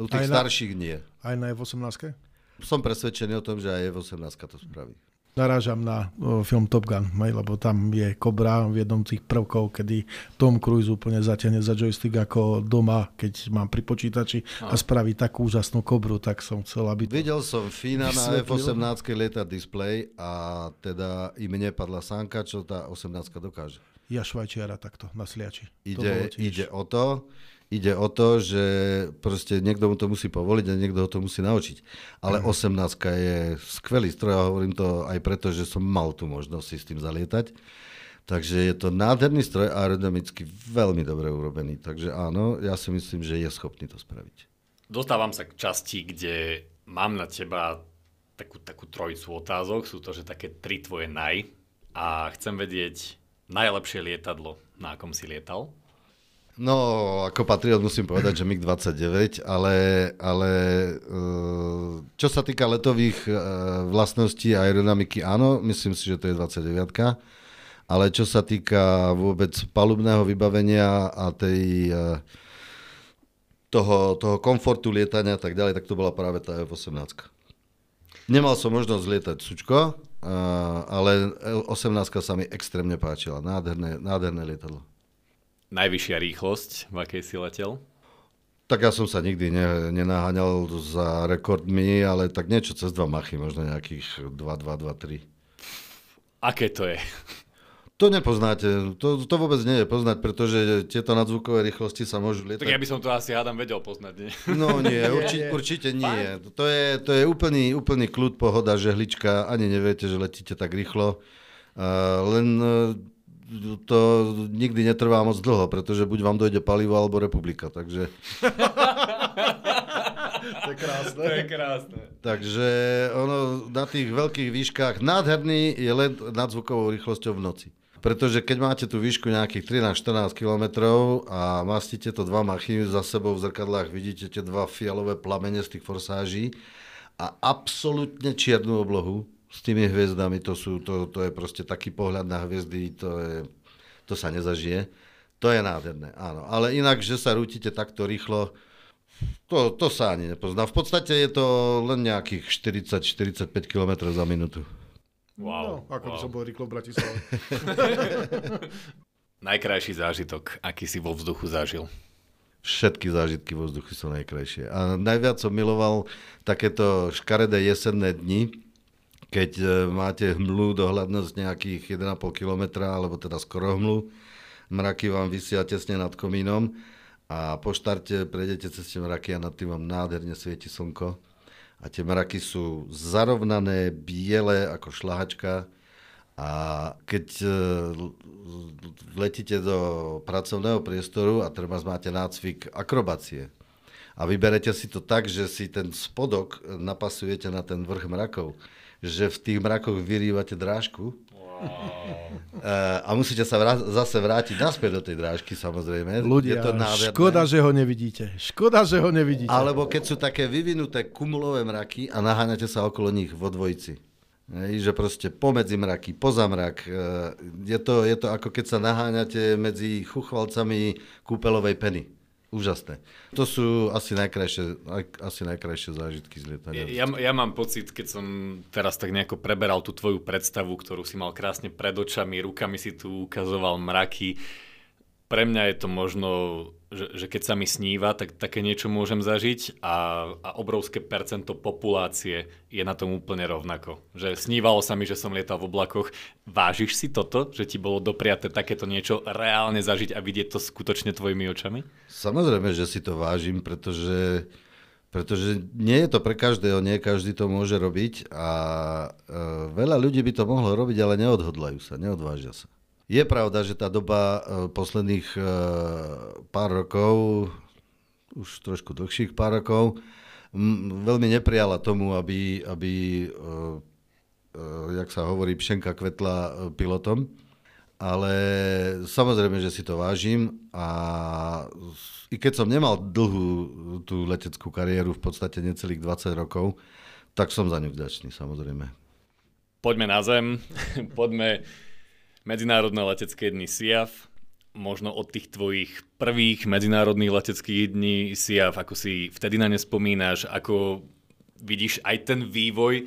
Speaker 2: U tých aj starších
Speaker 3: na,
Speaker 2: nie.
Speaker 3: Aj na F-18?
Speaker 2: Som presvedčený o tom, že aj F-18 to spraví
Speaker 3: narážam na film Top Gun, lebo tam je Cobra v jednom z tých prvkov, kedy Tom Cruise úplne zatiahne za joystick ako doma, keď mám pri počítači a, spraví takú úžasnú Cobru, tak som chcel, aby...
Speaker 2: Videl som Fína na F-18 lietať display a teda i mne padla sánka, čo tá 18 dokáže.
Speaker 3: Ja švajčiara takto na sliači.
Speaker 2: Ide, ide o to, ide o to, že proste niekto mu to musí povoliť a niekto ho to musí naučiť. Ale mm. 18 je skvelý stroj a hovorím to aj preto, že som mal tú možnosť si s tým zalietať. Takže je to nádherný stroj a aerodynamicky veľmi dobre urobený. Takže áno, ja si myslím, že je schopný to spraviť.
Speaker 1: Dostávam sa k časti, kde mám na teba takú, takú trojicu otázok. Sú to, že také tri tvoje naj. A chcem vedieť najlepšie lietadlo, na akom si lietal.
Speaker 2: No, ako patriot musím povedať, že MiG-29, ale, ale eh, čo sa týka letových eh, vlastností aerodynamiky, áno, myslím si, že to je 29 ale čo sa týka vôbec palubného vybavenia a tej, eh, toho, toho komfortu lietania a tak ďalej, tak to bola práve tá F-18. Nemal som možnosť lietať sučko, ale 18 sa mi extrémne páčila. Nádherné, nádherné lietadlo.
Speaker 1: Najvyššia rýchlosť, v akej si letel?
Speaker 2: Tak ja som sa nikdy ne, nenaháňal za rekordmi, ale tak niečo cez dva machy, možno nejakých 2, 2, 2, 3.
Speaker 1: Aké to je?
Speaker 2: To nepoznáte, to, to vôbec nie je poznať, pretože tieto nadzvukové rýchlosti sa môžu lietať.
Speaker 1: Tak ja by som to asi hádam vedel poznať, nie?
Speaker 2: No nie, urči, určite nie. To je, to je úplný, úplný kľud, pohoda, žehlička, ani neviete, že letíte tak rýchlo. Uh, len uh, to nikdy netrvá moc dlho, pretože buď vám dojde palivo, alebo republika, takže...
Speaker 3: To je krásne.
Speaker 1: To je krásne.
Speaker 2: Takže ono na tých veľkých výškach nádherný je len nadzvukovou rýchlosťou v noci. Pretože keď máte tú výšku nejakých 13-14 km a mastíte to dva machy za sebou v zrkadlách, vidíte tie dva fialové plamene z tých forsáží a absolútne čiernu oblohu s tými hviezdami, to, sú, to, to je proste taký pohľad na hviezdy, to, je, to sa nezažije. To je nádherné, áno. Ale inak, že sa rútite takto rýchlo, to, to sa ani nepozná. V podstate je to len nejakých 40-45 km za minútu.
Speaker 1: Wow.
Speaker 3: No, ako
Speaker 1: wow.
Speaker 3: by som bol rýchlo v Bratislave.
Speaker 1: Najkrajší zážitok, aký si vo vzduchu zažil?
Speaker 2: Všetky zážitky vo vzduchu sú najkrajšie. A najviac som miloval takéto škaredé jesenné dni, keď e, máte hmlu dohľadnosť nejakých 1,5 km, alebo teda skoro hmlu. Mraky vám vysia tesne nad komínom a po štarte prejdete cez tie mraky a nad tým vám nádherne svieti slnko. A tie mraky sú zarovnané, biele ako šlahačka. A keď e, letíte do pracovného priestoru a treba máte nácvik akrobácie a vyberete si to tak, že si ten spodok napasujete na ten vrch mrakov, že v tých mrakoch vyrývate drážku Uh, a musíte sa vrá- zase vrátiť naspäť do tej drážky, samozrejme.
Speaker 3: Ľudia,
Speaker 2: je to nádherné.
Speaker 3: škoda, že ho nevidíte. Škoda, že ho nevidíte.
Speaker 2: Alebo keď sú také vyvinuté kumulové mraky a naháňate sa okolo nich vo dvojici. Hej, že proste pomedzi mraky, poza mrak. E, Je to, je to ako keď sa naháňate medzi chuchvalcami kúpelovej peny. Úžasné. To sú asi najkrajšie, aj- asi najkrajšie zážitky z lietania.
Speaker 1: Ja, ja mám pocit, keď som teraz tak nejako preberal tú tvoju predstavu, ktorú si mal krásne pred očami, rukami si tu ukazoval mraky. Pre mňa je to možno, že, že keď sa mi sníva, tak také niečo môžem zažiť a, a obrovské percento populácie je na tom úplne rovnako. Že snívalo sa mi, že som lietal v oblakoch. Vážiš si toto, že ti bolo dopriaté takéto niečo reálne zažiť a vidieť to skutočne tvojimi očami?
Speaker 2: Samozrejme, že si to vážim, pretože, pretože nie je to pre každého, nie každý to môže robiť a e, veľa ľudí by to mohlo robiť, ale neodhodlajú sa, neodvážia sa. Je pravda, že tá doba e, posledných e, pár rokov, už trošku dlhších pár rokov, veľmi neprijala tomu, aby, aby e, jak sa hovorí, pšenka kvetla pilotom. Ale samozrejme, že si to vážim a i keď som nemal dlhú tú leteckú kariéru, v podstate necelých 20 rokov, tak som za ňu vďačný, samozrejme.
Speaker 1: Poďme na zem, poďme Medzinárodné letecké dny SIAF, možno od tých tvojich prvých medzinárodných leteckých dní SIAF, ako si vtedy na ne spomínaš, ako vidíš aj ten vývoj.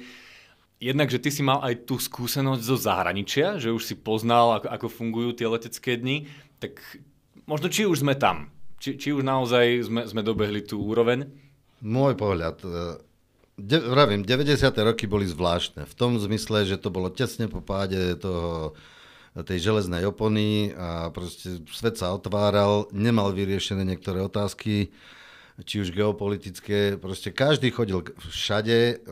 Speaker 1: Jednak, že ty si mal aj tú skúsenosť zo zahraničia, že už si poznal, ako, ako fungujú tie letecké dni, tak možno či už sme tam, či, či už naozaj sme, sme dobehli tú úroveň.
Speaker 2: Môj pohľad, e, de, vravím, 90. roky boli zvláštne. V tom zmysle, že to bolo tesne po páde toho, tej železnej opony a proste svet sa otváral, nemal vyriešené niektoré otázky, či už geopolitické, proste každý chodil všade,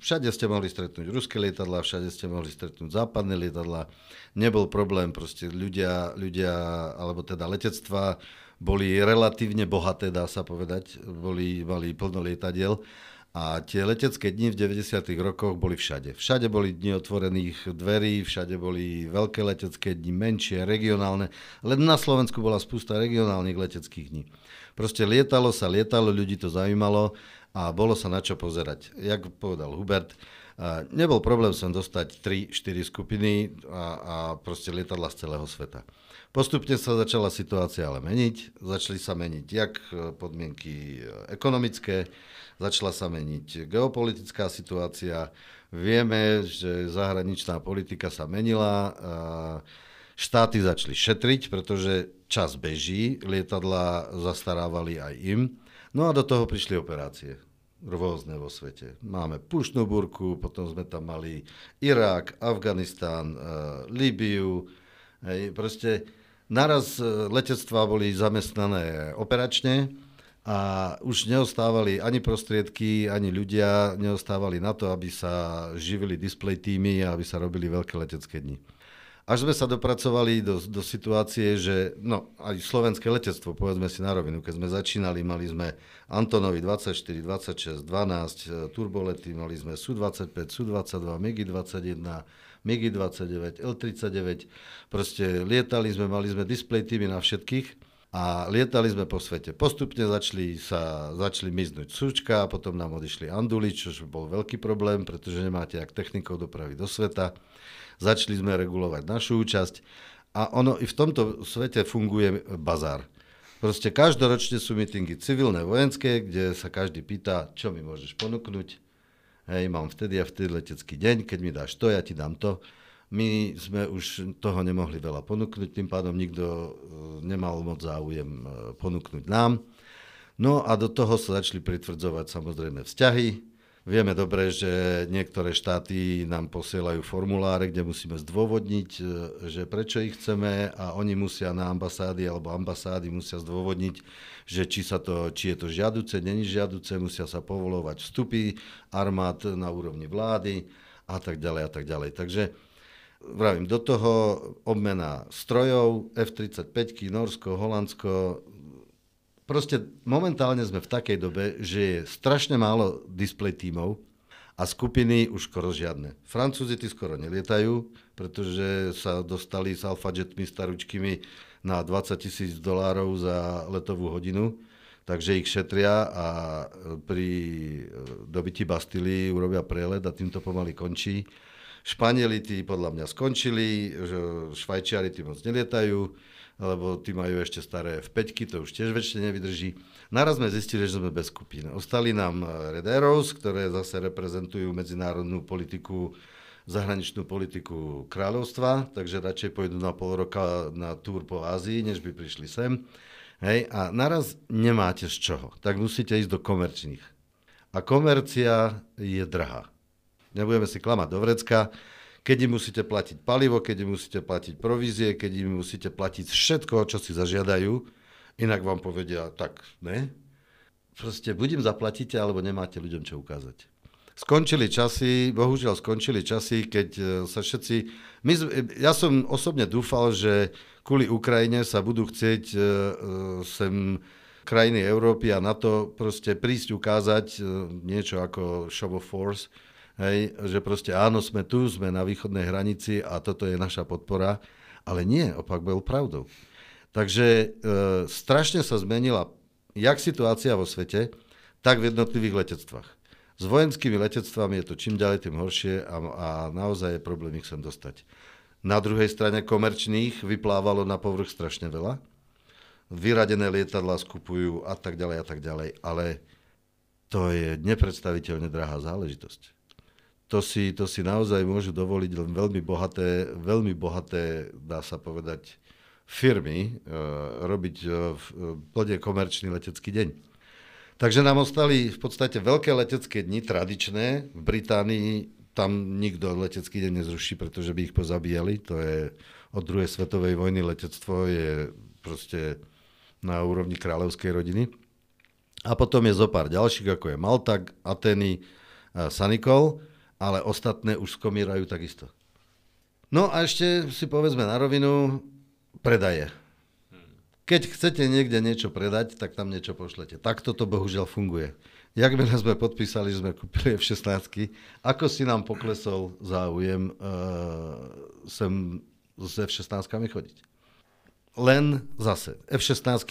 Speaker 2: všade ste mohli stretnúť ruské lietadla, všade ste mohli stretnúť západné lietadla, nebol problém, proste ľudia, ľudia alebo teda letectva boli relatívne bohaté, dá sa povedať, boli, mali plno lietadiel a tie letecké dni v 90. rokoch boli všade. Všade boli dni otvorených dverí, všade boli veľké letecké dni, menšie, regionálne. Len na Slovensku bola spústa regionálnych leteckých dní. Proste lietalo sa, lietalo, ľudí to zaujímalo a bolo sa na čo pozerať. Jak povedal Hubert, nebol problém sem dostať 3-4 skupiny a, a proste lietadla z celého sveta. Postupne sa začala situácia ale meniť. Začali sa meniť jak podmienky ekonomické, začala sa meniť geopolitická situácia. Vieme, že zahraničná politika sa menila. Štáty začali šetriť, pretože čas beží, lietadla zastarávali aj im No a do toho prišli operácie rôzne vo svete. Máme Pušnú burku, potom sme tam mali Irak, Afganistán, e, Líbiu. Hej, proste naraz e, letectvá boli zamestnané operačne a už neostávali ani prostriedky, ani ľudia neostávali na to, aby sa živili display týmy a aby sa robili veľké letecké dni. Až sme sa dopracovali do, do situácie, že no, aj slovenské letectvo, povedzme si na rovinu, keď sme začínali, mali sme Antonovi 24, 26, 12, turbolety, mali sme Su-25, Su-22, MiG-21, MiG-29, L-39, proste lietali sme, mali sme display týmy na všetkých a lietali sme po svete. Postupne začali sa začali miznúť súčka, potom nám odišli Anduli, čo bol veľký problém, pretože nemáte jak technikov dopraviť do sveta začali sme regulovať našu účasť a ono i v tomto svete funguje bazár. Proste každoročne sú mítingy civilné, vojenské, kde sa každý pýta, čo mi môžeš ponúknuť. Hej, mám vtedy a vtedy letecký deň, keď mi dáš to, ja ti dám to. My sme už toho nemohli veľa ponúknuť, tým pádom nikto e, nemal moc záujem e, ponúknuť nám. No a do toho sa začali pritvrdzovať samozrejme vzťahy, Vieme dobre, že niektoré štáty nám posielajú formuláre, kde musíme zdôvodniť, e, že prečo ich chceme a oni musia na ambasády alebo ambasády musia zdôvodniť, že či, sa to, či je to žiaduce, není žiaduce, musia sa povolovať vstupy armád na úrovni vlády a tak ďalej a tak ďalej. Takže vravím, do toho obmena strojov, F-35, Norsko, Holandsko, Proste momentálne sme v takej dobe, že je strašne málo display tímov a skupiny už skoro žiadne. Francúzi tí skoro nelietajú, pretože sa dostali s Alfa Jetmi staručkými na 20 tisíc dolárov za letovú hodinu, takže ich šetria a pri dobití Bastily urobia prelet a týmto pomaly končí. Španieli tí podľa mňa skončili, Švajčiari tí moc nelietajú, lebo tí majú ešte staré F5, to už tiež väčšine nevydrží. Naraz sme zistili, že sme bez skupín. Ostali nám eh, Red Arrows, ktoré zase reprezentujú medzinárodnú politiku, zahraničnú politiku kráľovstva, takže radšej pôjdu na pol roka na túr po Ázii, než by prišli sem. Hej, a naraz nemáte z čoho, tak musíte ísť do komerčných. A komercia je drahá. Nebudeme si klamať do vrecka keď im musíte platiť palivo, keď im musíte platiť provízie, keď im musíte platiť všetko, čo si zažiadajú, inak vám povedia, tak ne. Proste buď im zaplatíte, alebo nemáte ľuďom čo ukázať. Skončili časy, bohužiaľ skončili časy, keď e, sa všetci... My, ja som osobne dúfal, že kvôli Ukrajine sa budú chcieť uh, sem krajiny Európy a na to proste prísť ukázať niečo ako show of force, Hej, že proste áno, sme tu, sme na východnej hranici a toto je naša podpora. Ale nie, opak bol pravdou. Takže e, strašne sa zmenila jak situácia vo svete, tak v jednotlivých letectvách. S vojenskými letectvami je to čím ďalej, tým horšie a, a naozaj je problém ich sem dostať. Na druhej strane komerčných vyplávalo na povrch strašne veľa. Vyradené lietadla skupujú a tak ďalej a tak ďalej, ale to je nepredstaviteľne drahá záležitosť to si, to si naozaj môžu dovoliť len veľmi bohaté, veľmi bohaté, dá sa povedať, firmy e, robiť e, v plne komerčný letecký deň. Takže nám ostali v podstate veľké letecké dni, tradičné. V Británii tam nikto letecký deň nezruší, pretože by ich pozabíjali. To je od druhej svetovej vojny letectvo je proste na úrovni kráľovskej rodiny. A potom je zo pár ďalších, ako je Malta, Ateny, Sanikol ale ostatné už skomírajú takisto. No a ešte si povedzme na rovinu, predaje. Keď chcete niekde niečo predať, tak tam niečo pošlete. Takto to bohužiaľ funguje. Jak my sme podpísali, sme kúpili F-16, ako si nám poklesol záujem uh, sem s F-16 chodiť. Len zase, F-16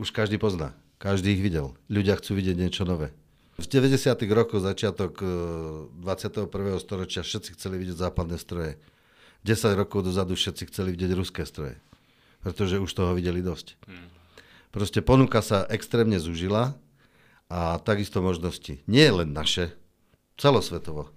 Speaker 2: už každý pozná, každý ich videl. Ľudia chcú vidieť niečo nové. V 90. rokoch, začiatok 21. E, storočia, všetci chceli vidieť západné stroje. 10 rokov dozadu všetci chceli vidieť ruské stroje, pretože už toho videli dosť. Proste ponuka sa extrémne zúžila a takisto možnosti. Nie len naše, celosvetovo.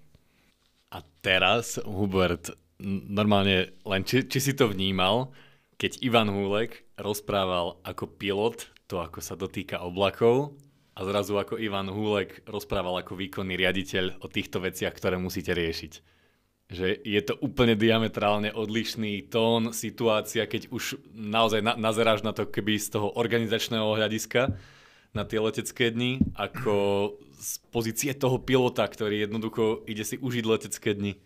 Speaker 1: A teraz, Hubert, normálne len či, či si to vnímal, keď Ivan Húlek rozprával ako pilot to, ako sa dotýka oblakov a zrazu ako Ivan Húlek rozprával ako výkonný riaditeľ o týchto veciach, ktoré musíte riešiť. Že je to úplne diametrálne odlišný tón, situácia, keď už naozaj na, nazeráš na to keby z toho organizačného hľadiska na tie letecké dni, ako z pozície toho pilota, ktorý jednoducho ide si užiť letecké dni.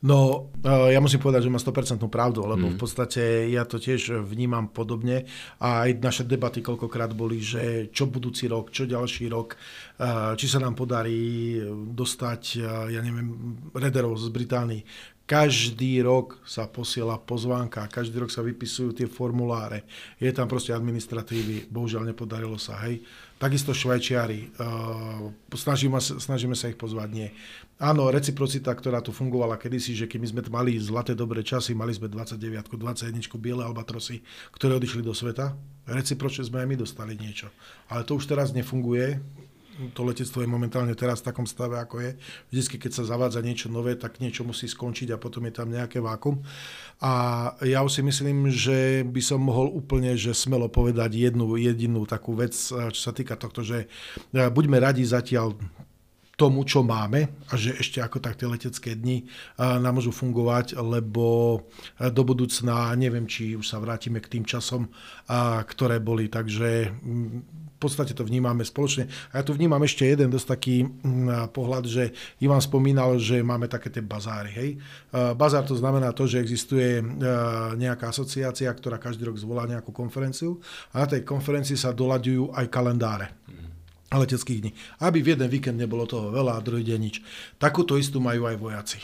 Speaker 3: No, e, ja musím povedať, že má 100% pravdu, lebo mm. v podstate ja to tiež vnímam podobne a aj naše debaty koľkokrát boli, že čo budúci rok, čo ďalší rok, e, či sa nám podarí dostať, e, ja neviem, rederov z Británii. Každý rok sa posiela pozvánka, každý rok sa vypisujú tie formuláre. Je tam proste administratívy, bohužiaľ nepodarilo sa, hej. Takisto Švajčiari, snažíme, snažíme sa ich pozvať, nie. Áno, reciprocita, ktorá tu fungovala kedysi, že keby sme mali zlaté dobré časy, mali sme 29, 21, biele albatrosy, ktoré odišli do sveta, recipročne sme aj my dostali niečo. Ale to už teraz nefunguje, to letectvo je momentálne teraz v takom stave, ako je. Vždycky, keď sa zavádza niečo nové, tak niečo musí skončiť a potom je tam nejaké vákum. A ja si myslím, že by som mohol úplne že smelo povedať jednu jedinú takú vec, čo sa týka tohto, že e, buďme radi zatiaľ tomu, čo máme a že ešte ako tak tie letecké dni nám môžu fungovať, lebo do budúcna neviem, či už sa vrátime k tým časom, ktoré boli. Takže v podstate to vnímame spoločne. A ja tu vnímam ešte jeden dosť taký pohľad, že Ivan spomínal, že máme také tie bazáry. Hej? Bazár to znamená to, že existuje nejaká asociácia, ktorá každý rok zvolá nejakú konferenciu a na tej konferencii sa doľaďujú aj kalendáre. Mm leteckých dní. Aby v jeden víkend nebolo toho veľa a druhý deň nič. Takúto istú majú aj vojaci.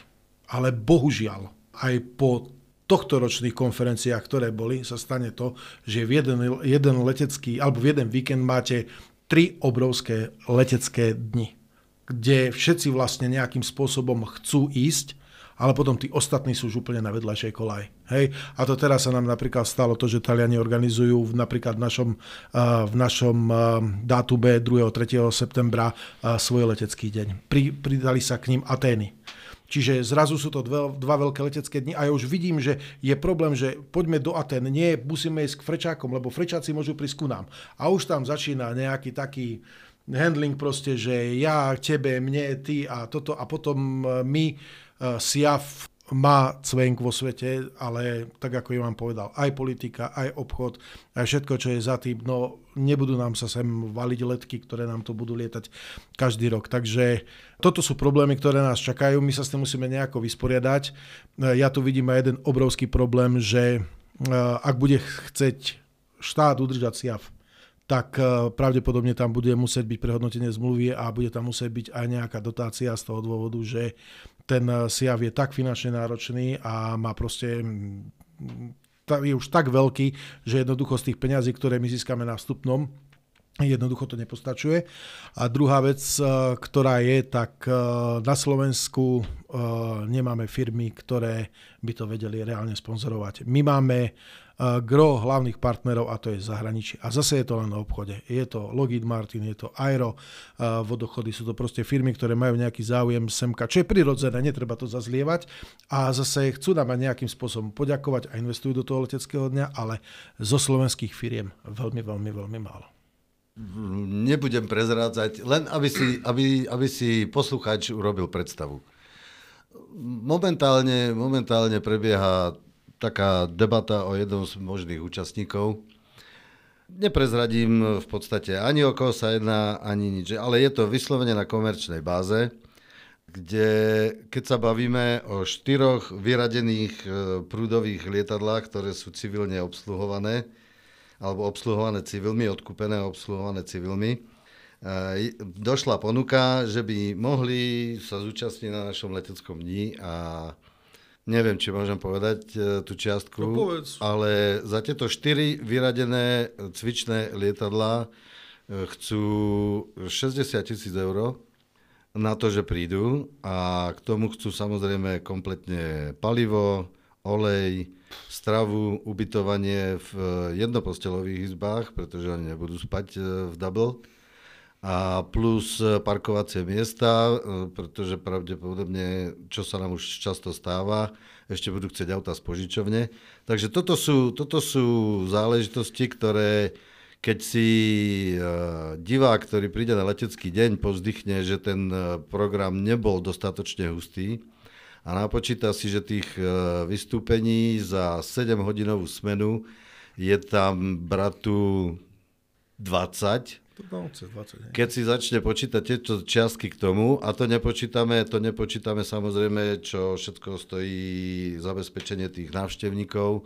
Speaker 3: Ale bohužiaľ, aj po tohto ročných konferenciách, ktoré boli, sa stane to, že v jeden, jeden letecký, alebo v jeden víkend máte tri obrovské letecké dni, kde všetci vlastne nejakým spôsobom chcú ísť, ale potom tí ostatní sú už úplne na vedľajšej kolaj. Hej? A to teraz sa nám napríklad stalo to, že Taliani organizujú v, napríklad v našom, v našom dátube 2. 3. septembra svoj letecký deň. Pri, pridali sa k ním Atény. Čiže zrazu sú to dva, dva veľké letecké dni a ja už vidím, že je problém, že poďme do Aten. Nie, musíme ísť k Frečákom, lebo Frečáci môžu prísť ku nám. A už tam začína nejaký taký handling proste, že ja, tebe, mne, ty a toto a potom my Eh, SIAF má cvenk vo svete, ale tak ako vám povedal, aj politika, aj obchod, aj všetko, čo je za tým, no nebudú nám sa sem valiť letky, ktoré nám tu budú lietať každý rok. Takže toto sú problémy, ktoré nás čakajú, my sa s tým musíme nejako vysporiadať. Eh, ja tu vidím aj jeden obrovský problém, že eh, ak bude chceť štát udržať SIAF, tak pravdepodobne tam bude musieť byť prehodnotenie zmluvy a bude tam musieť byť aj nejaká dotácia z toho dôvodu, že ten eh, SIAV je tak finančne náročný a má proste mm, je už tak veľký, že jednoducho z tých peňazí, ktoré my získame na vstupnom, Jednoducho to nepostačuje. A druhá vec, eh, ktorá je, tak eh, na Slovensku nemáme firmy, ktoré by to vedeli reálne sponzorovať. My máme gro hlavných partnerov a to je zahraničí. A zase je to len na obchode. Je to Lockheed Martin, je to Aero, vodochody, sú to proste firmy, ktoré majú nejaký záujem semka, čo je prirodzené, netreba to zazlievať. A zase chcú nám aj nejakým spôsobom poďakovať a investujú do toho leteckého dňa, ale zo slovenských firiem veľmi, veľmi, veľmi málo.
Speaker 2: Nebudem prezrádzať, len aby si, aby, aby si poslucháč urobil predstavu. Momentálne, momentálne prebieha taká debata o jednom z možných účastníkov. Neprezradím v podstate ani o koho sa jedná, ani nič, ale je to vyslovene na komerčnej báze, kde keď sa bavíme o štyroch vyradených e, prúdových lietadlách, ktoré sú civilne obsluhované, alebo obsluhované civilmi, odkúpené a obsluhované civilmi, e, došla ponuka, že by mohli sa zúčastniť na našom leteckom dni a neviem, či môžem povedať e, tú čiastku,
Speaker 3: no
Speaker 2: ale za tieto štyri vyradené cvičné lietadlá e, chcú 60 tisíc eur na to, že prídu a k tomu chcú samozrejme kompletne palivo, olej, stravu, ubytovanie v jednopostelových izbách, pretože oni nebudú spať e, v double a plus e, parkovacie miesta, e, pretože pravdepodobne, čo sa nám už často stáva, ešte budú chcieť auta z požičovne. Takže toto sú, toto sú záležitosti, ktoré keď si uh, divák, ktorý príde na letecký deň, povzdychne, že ten program nebol dostatočne hustý a napočíta si, že tých vystúpení za 7-hodinovú smenu je tam bratu 20,
Speaker 3: No, cez 20,
Speaker 2: keď si začne počítať tieto čiastky k tomu, a to nepočítame, to nepočítame samozrejme, čo všetko stojí zabezpečenie tých návštevníkov,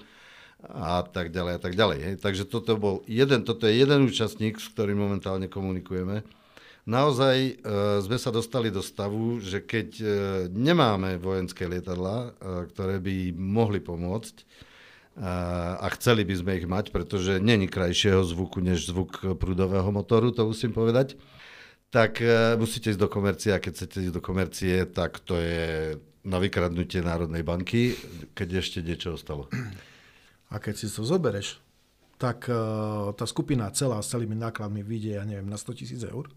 Speaker 2: a tak ďalej a tak ďalej. Hej. Takže toto bol jeden, toto je jeden účastník, s ktorým momentálne komunikujeme. Naozaj e, sme sa dostali do stavu, že keď e, nemáme vojenské lietadla, e, ktoré by mohli pomôcť, a chceli by sme ich mať, pretože není krajšieho zvuku než zvuk prúdového motoru, to musím povedať, tak e, musíte ísť do komercie a keď chcete ísť do komercie, tak to je na vykradnutie Národnej banky, keď ešte niečo ostalo.
Speaker 3: A keď si to zobereš, tak uh, tá skupina celá s celými nákladmi vyjde, ja neviem, na 100 tisíc eur.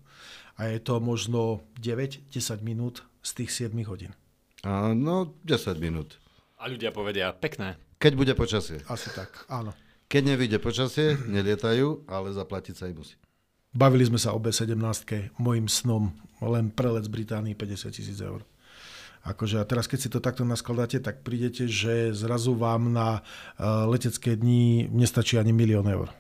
Speaker 3: A je to možno 9-10 minút z tých 7 hodín.
Speaker 2: A, no, 10 minút.
Speaker 1: A ľudia povedia, pekné.
Speaker 2: Keď bude počasie.
Speaker 3: Asi tak, áno.
Speaker 2: Keď nevíde počasie, nelietajú, ale zaplatiť sa im musí.
Speaker 3: Bavili sme sa o B17, môjim snom len prelet z Británii 50 tisíc eur. Akože a teraz, keď si to takto naskladáte, tak prídete, že zrazu vám na uh, letecké dni nestačí ani milión eur.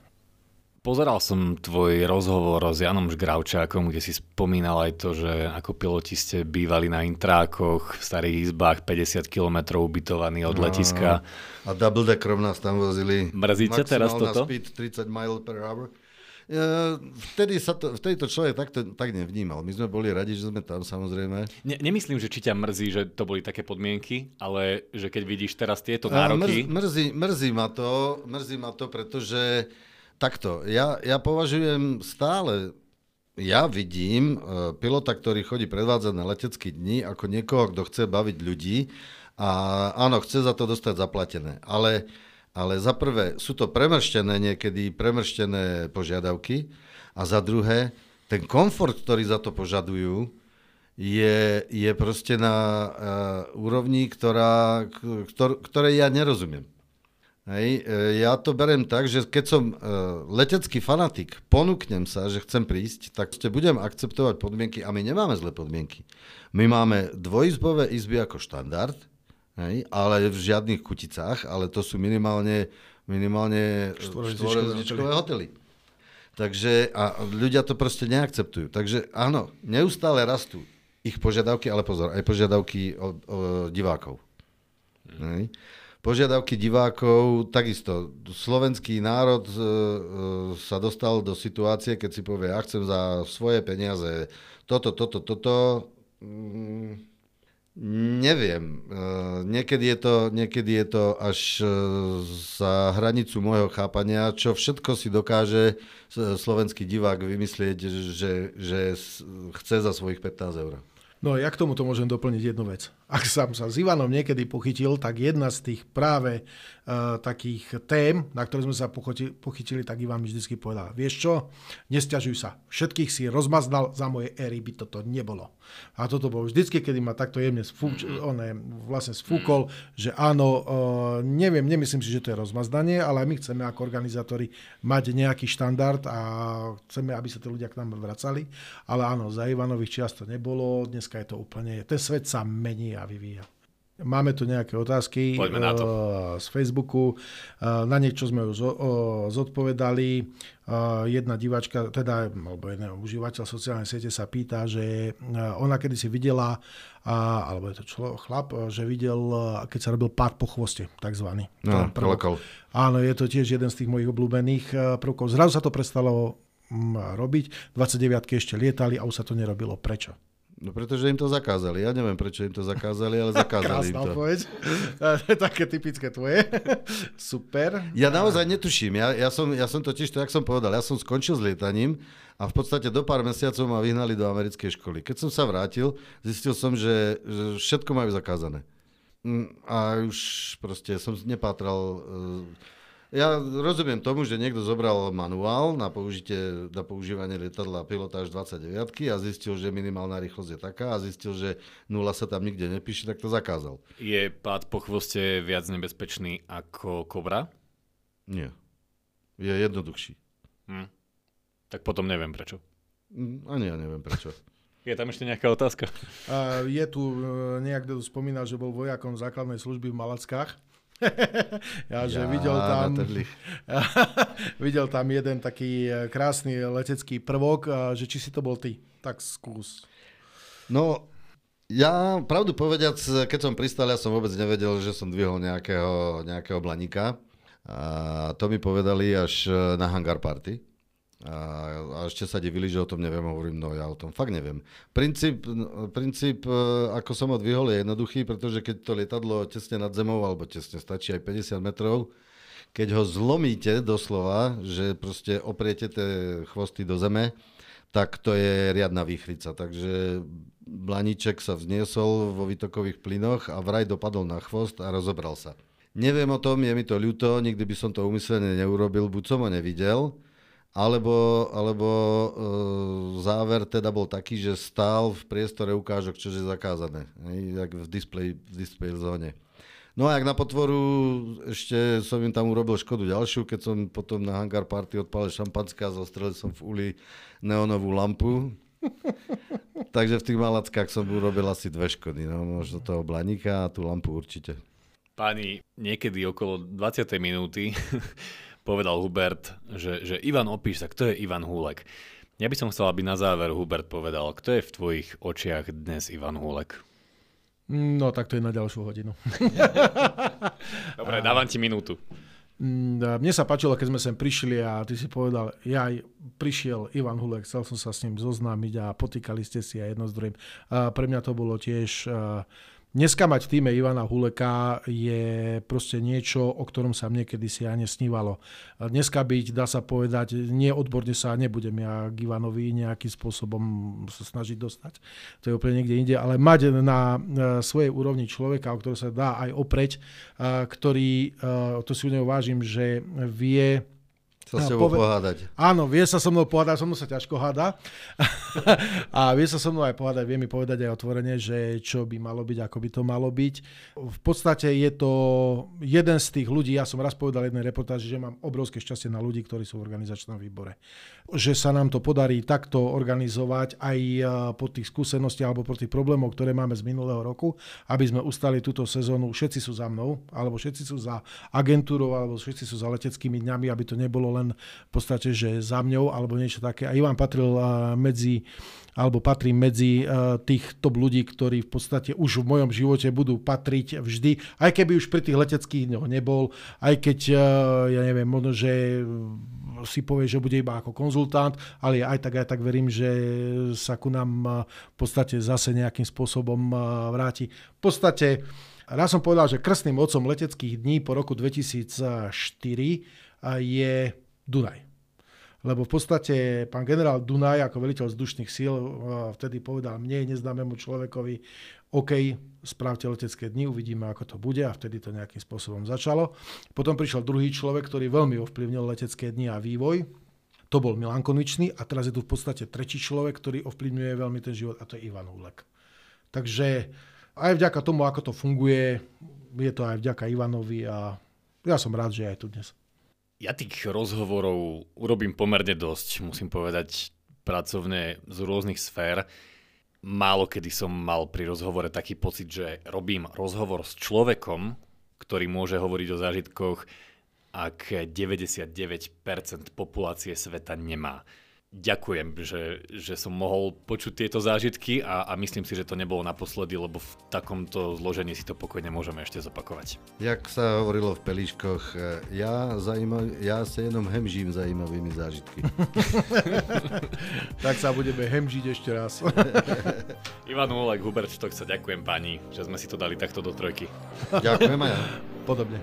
Speaker 1: Pozeral som tvoj rozhovor s Janom Žgravčákom, kde si spomínal aj to, že ako piloti ste bývali na intrákoch v starých izbách 50 km ubytovaní od no, letiska.
Speaker 2: A double deckerom nás tam vozili.
Speaker 1: Mrzíte teraz toto?
Speaker 2: speed 30 mile per hour. Vtedy, sa to, vtedy to človek takto, tak nevnímal. My sme boli radi, že sme tam samozrejme.
Speaker 1: Ne, nemyslím, že či ťa mrzí, že to boli také podmienky, ale že keď vidíš teraz tieto nároky...
Speaker 2: Mrz, mrzí, mrzí, ma to, mrzí ma to, pretože takto, ja, ja považujem stále ja vidím uh, pilota, ktorý chodí predvádzať na letecký dni ako niekoho, kto chce baviť ľudí a áno, chce za to dostať zaplatené. Ale ale za prvé sú to premrštené niekedy, premrštené požiadavky a za druhé, ten komfort, ktorý za to požadujú, je, je proste na uh, úrovni, ktorá, ktor, ktorej ja nerozumiem. Hej, e, ja to berem tak, že keď som uh, letecký fanatik, ponúknem sa, že chcem prísť, tak ste budem akceptovať podmienky a my nemáme zlé podmienky. My máme dvojizbové izby ako štandard, hej, ale v žiadnych kuticách, ale to sú minimálne, minimálne štvorezdičkové hotely. Takže a ľudia to proste neakceptujú. Takže áno, neustále rastú ich požiadavky, ale pozor, aj požiadavky o, o divákov. Hmm. Požiadavky divákov, takisto, slovenský národ e, e, sa dostal do situácie, keď si povie, ja chcem za svoje peniaze toto, toto, toto, mm, Neviem. Eh, niekedy je to, niekedy je to až eh, za hranicu môjho chápania, čo všetko si dokáže slovenský divák vymyslieť, že, že chce za svojich 15 eur.
Speaker 3: No ja k tomuto môžem doplniť jednu vec. Ak som sa s Ivanom niekedy pochytil, tak jedna z tých práve uh, takých tém, na ktoré sme sa pochytili, pochytili, tak Ivan mi vždy povedal, vieš čo, nesťažuj sa, všetkých si rozmaznal, za moje éry by toto nebolo. A toto bolo vždycky, kedy ma takto jemne sfúč, on vlastne sfúkol, že áno, uh, neviem, nemyslím si, že to je rozmaznanie, ale my chceme ako organizátori mať nejaký štandard a chceme, aby sa tí ľudia k nám vracali. Ale áno, za Ivanových čiast to nebolo, dneska je to úplne, ten svet sa mení a vyvíja. Máme tu nejaké otázky
Speaker 1: na to. Eh,
Speaker 3: z Facebooku. Eh, na niečo sme už zodpovedali. Eh, jedna diváčka, teda, alebo jeden užívateľ sociálnej siete sa pýta, že ona kedy si videla, alebo je to člo, chlap, že videl, keď sa robil pád po chvoste, takzvaný.
Speaker 2: No,
Speaker 3: Áno, je to tiež jeden z tých mojich obľúbených prvkov. Zrazu sa to prestalo mm, robiť, 29 ešte lietali a už sa to nerobilo. Prečo?
Speaker 2: No pretože im to zakázali. Ja neviem, prečo im to zakázali, ale zakázali im to.
Speaker 3: Odpoveď. Také typické tvoje. Super.
Speaker 2: Ja naozaj netuším. Ja, ja, som, ja som totiž, to, jak som povedal, ja som skončil s lietaním a v podstate do pár mesiacov ma vyhnali do americkej školy. Keď som sa vrátil, zistil som, že, že všetko majú zakázané. Mm, a už proste som nepátral uh, ja rozumiem tomu, že niekto zobral manuál na, použitie, na používanie lietadla pilotáž 29 a zistil, že minimálna rýchlosť je taká a zistil, že nula sa tam nikde nepíše, tak to zakázal.
Speaker 1: Je pád po chvoste viac nebezpečný ako kobra?
Speaker 2: Nie. Je jednoduchší.
Speaker 1: Hm. Tak potom neviem prečo.
Speaker 2: Mm, Ani ja neviem prečo.
Speaker 1: Je tam ešte nejaká otázka?
Speaker 3: A je tu, nejak tu spomínal, že bol vojakom základnej služby v Malackách. ja, že
Speaker 2: Ja,
Speaker 3: videl tam, videl tam jeden taký e, krásny letecký prvok, a že či si to bol ty. Tak skús.
Speaker 2: No, ja pravdu povediac, keď som pristal, ja som vôbec nevedel, že som dvihol nejakého, nejakého blaníka. A to mi povedali až na hangar party. A, ešte sa divili, že o tom neviem, hovorím, no ja o tom fakt neviem. Princíp, princíp, e, ako som ho dvihol, je jednoduchý, pretože keď to lietadlo tesne nad zemou, alebo tesne stačí aj 50 metrov, keď ho zlomíte doslova, že proste opriete tie chvosty do zeme, tak to je riadna výchrica. Takže blaníček sa vzniesol vo výtokových plynoch a vraj dopadol na chvost a rozobral sa. Neviem o tom, je mi to ľúto, nikdy by som to umyselne neurobil, buď som ho nevidel, alebo, alebo e, záver teda bol taký, že stál v priestore ukážok, čo je zakázané, hej, jak v display, v display zóne. No a jak na potvoru, ešte som im tam urobil škodu ďalšiu, keď som potom na hangar party odpálil šampanské a zostrelil som v uli neonovú lampu. Takže v tých malackách som urobil asi dve škody, no možno toho blaníka a tú lampu určite.
Speaker 1: Páni, niekedy okolo 20. minúty povedal Hubert, že, že Ivan opíš sa, kto je Ivan Húlek. Ja by som chcel, aby na záver Hubert povedal, kto je v tvojich očiach dnes Ivan Húlek.
Speaker 3: No, tak to je na ďalšiu hodinu.
Speaker 1: Dobre, dávam ti minútu.
Speaker 3: Mm, Mne sa páčilo, keď sme sem prišli a ty si povedal, ja prišiel Ivan Hulek, chcel som sa s ním zoznámiť a potýkali ste si aj jedno s druhým. Pre mňa to bolo tiež... a, Dneska mať v týme Ivana Huleka je proste niečo, o ktorom sa mne kedysi ani snívalo. A Dneska byť, dá sa povedať, nie odborne sa nebudem ja k Ivanovi nejakým spôsobom sa snažiť dostať. To je úplne niekde inde, ale mať na e, svojej úrovni človeka, o ktorého sa dá aj opreť, a, ktorý, e, to si u neho vážim, že vie
Speaker 2: Sa s tebou
Speaker 3: pove-
Speaker 2: pohádať.
Speaker 3: Áno, vie sa so mnou pohádať, so mnou sa ťažko háda. a vie sa so mnou aj pohádať, vie mi povedať aj otvorene, že čo by malo byť, ako by to malo byť. V podstate je to jeden z tých ľudí, ja som raz povedal jednej reportáži, že mám obrovské šťastie na ľudí, ktorí sú v organizačnom výbore. Že sa nám to podarí takto organizovať aj eh, po tých skúsenostiach alebo po tých problémoch, ktoré máme z minulého roku, aby sme ustali túto sezónu. Všetci sú za mnou, alebo všetci sú za agentúrou, alebo všetci sú za leteckými dňami, aby to nebolo len v podstate, že za mňou, alebo niečo také. A Ivan patril medzi alebo patrí medzi tých top ľudí, ktorí v podstate už v mojom živote budú patriť vždy, aj keby už pri tých leteckých dňoch nebol, aj keď, ja neviem, možno, že si povie, že bude iba ako konzultant, ale aj tak, aj tak verím, že sa ku nám v podstate zase nejakým spôsobom vráti. V podstate, raz som povedal, že krstným otcom leteckých dní po roku 2004 uh, je Dunaj lebo v podstate pán generál Dunaj ako veliteľ vzdušných síl eh, vtedy povedal mne, neznámemu človekovi, OK, spravte letecké dni, uvidíme, ako to bude a vtedy to nejakým spôsobom začalo. Potom prišiel druhý človek, ktorý veľmi ovplyvnil letecké dni a vývoj. To bol Milan Konvičný a teraz je tu v podstate tretí človek, ktorý ovplyvňuje veľmi ten život a to je Ivan Hulek. Takže aj vďaka tomu, ako to funguje, je to aj vďaka Ivanovi a ja som rád, že je aj tu dnes.
Speaker 1: Ja tých rozhovorov urobím pomerne dosť, musím povedať, pracovne z rôznych sfér. Málo kedy som mal pri rozhovore taký pocit, že robím rozhovor s človekom, ktorý môže hovoriť o zážitkoch, ak 99% populácie sveta nemá. Ďakujem, že, že som mohol počuť tieto zážitky a, a myslím si, že to nebolo naposledy, lebo v takomto zložení si to pokojne môžeme ešte zopakovať.
Speaker 2: Jak sa hovorilo v Pelíškoch, e, ja, zaujímav, ja sa jenom hemžím zaujímavými zážitky.
Speaker 3: Tak sa budeme hemžiť ešte raz.
Speaker 1: Ivan Ulek, Hubert Štokca, ďakujem pani, že sme si to dali takto do trojky.
Speaker 2: Ďakujem aj ja.
Speaker 3: Podobne.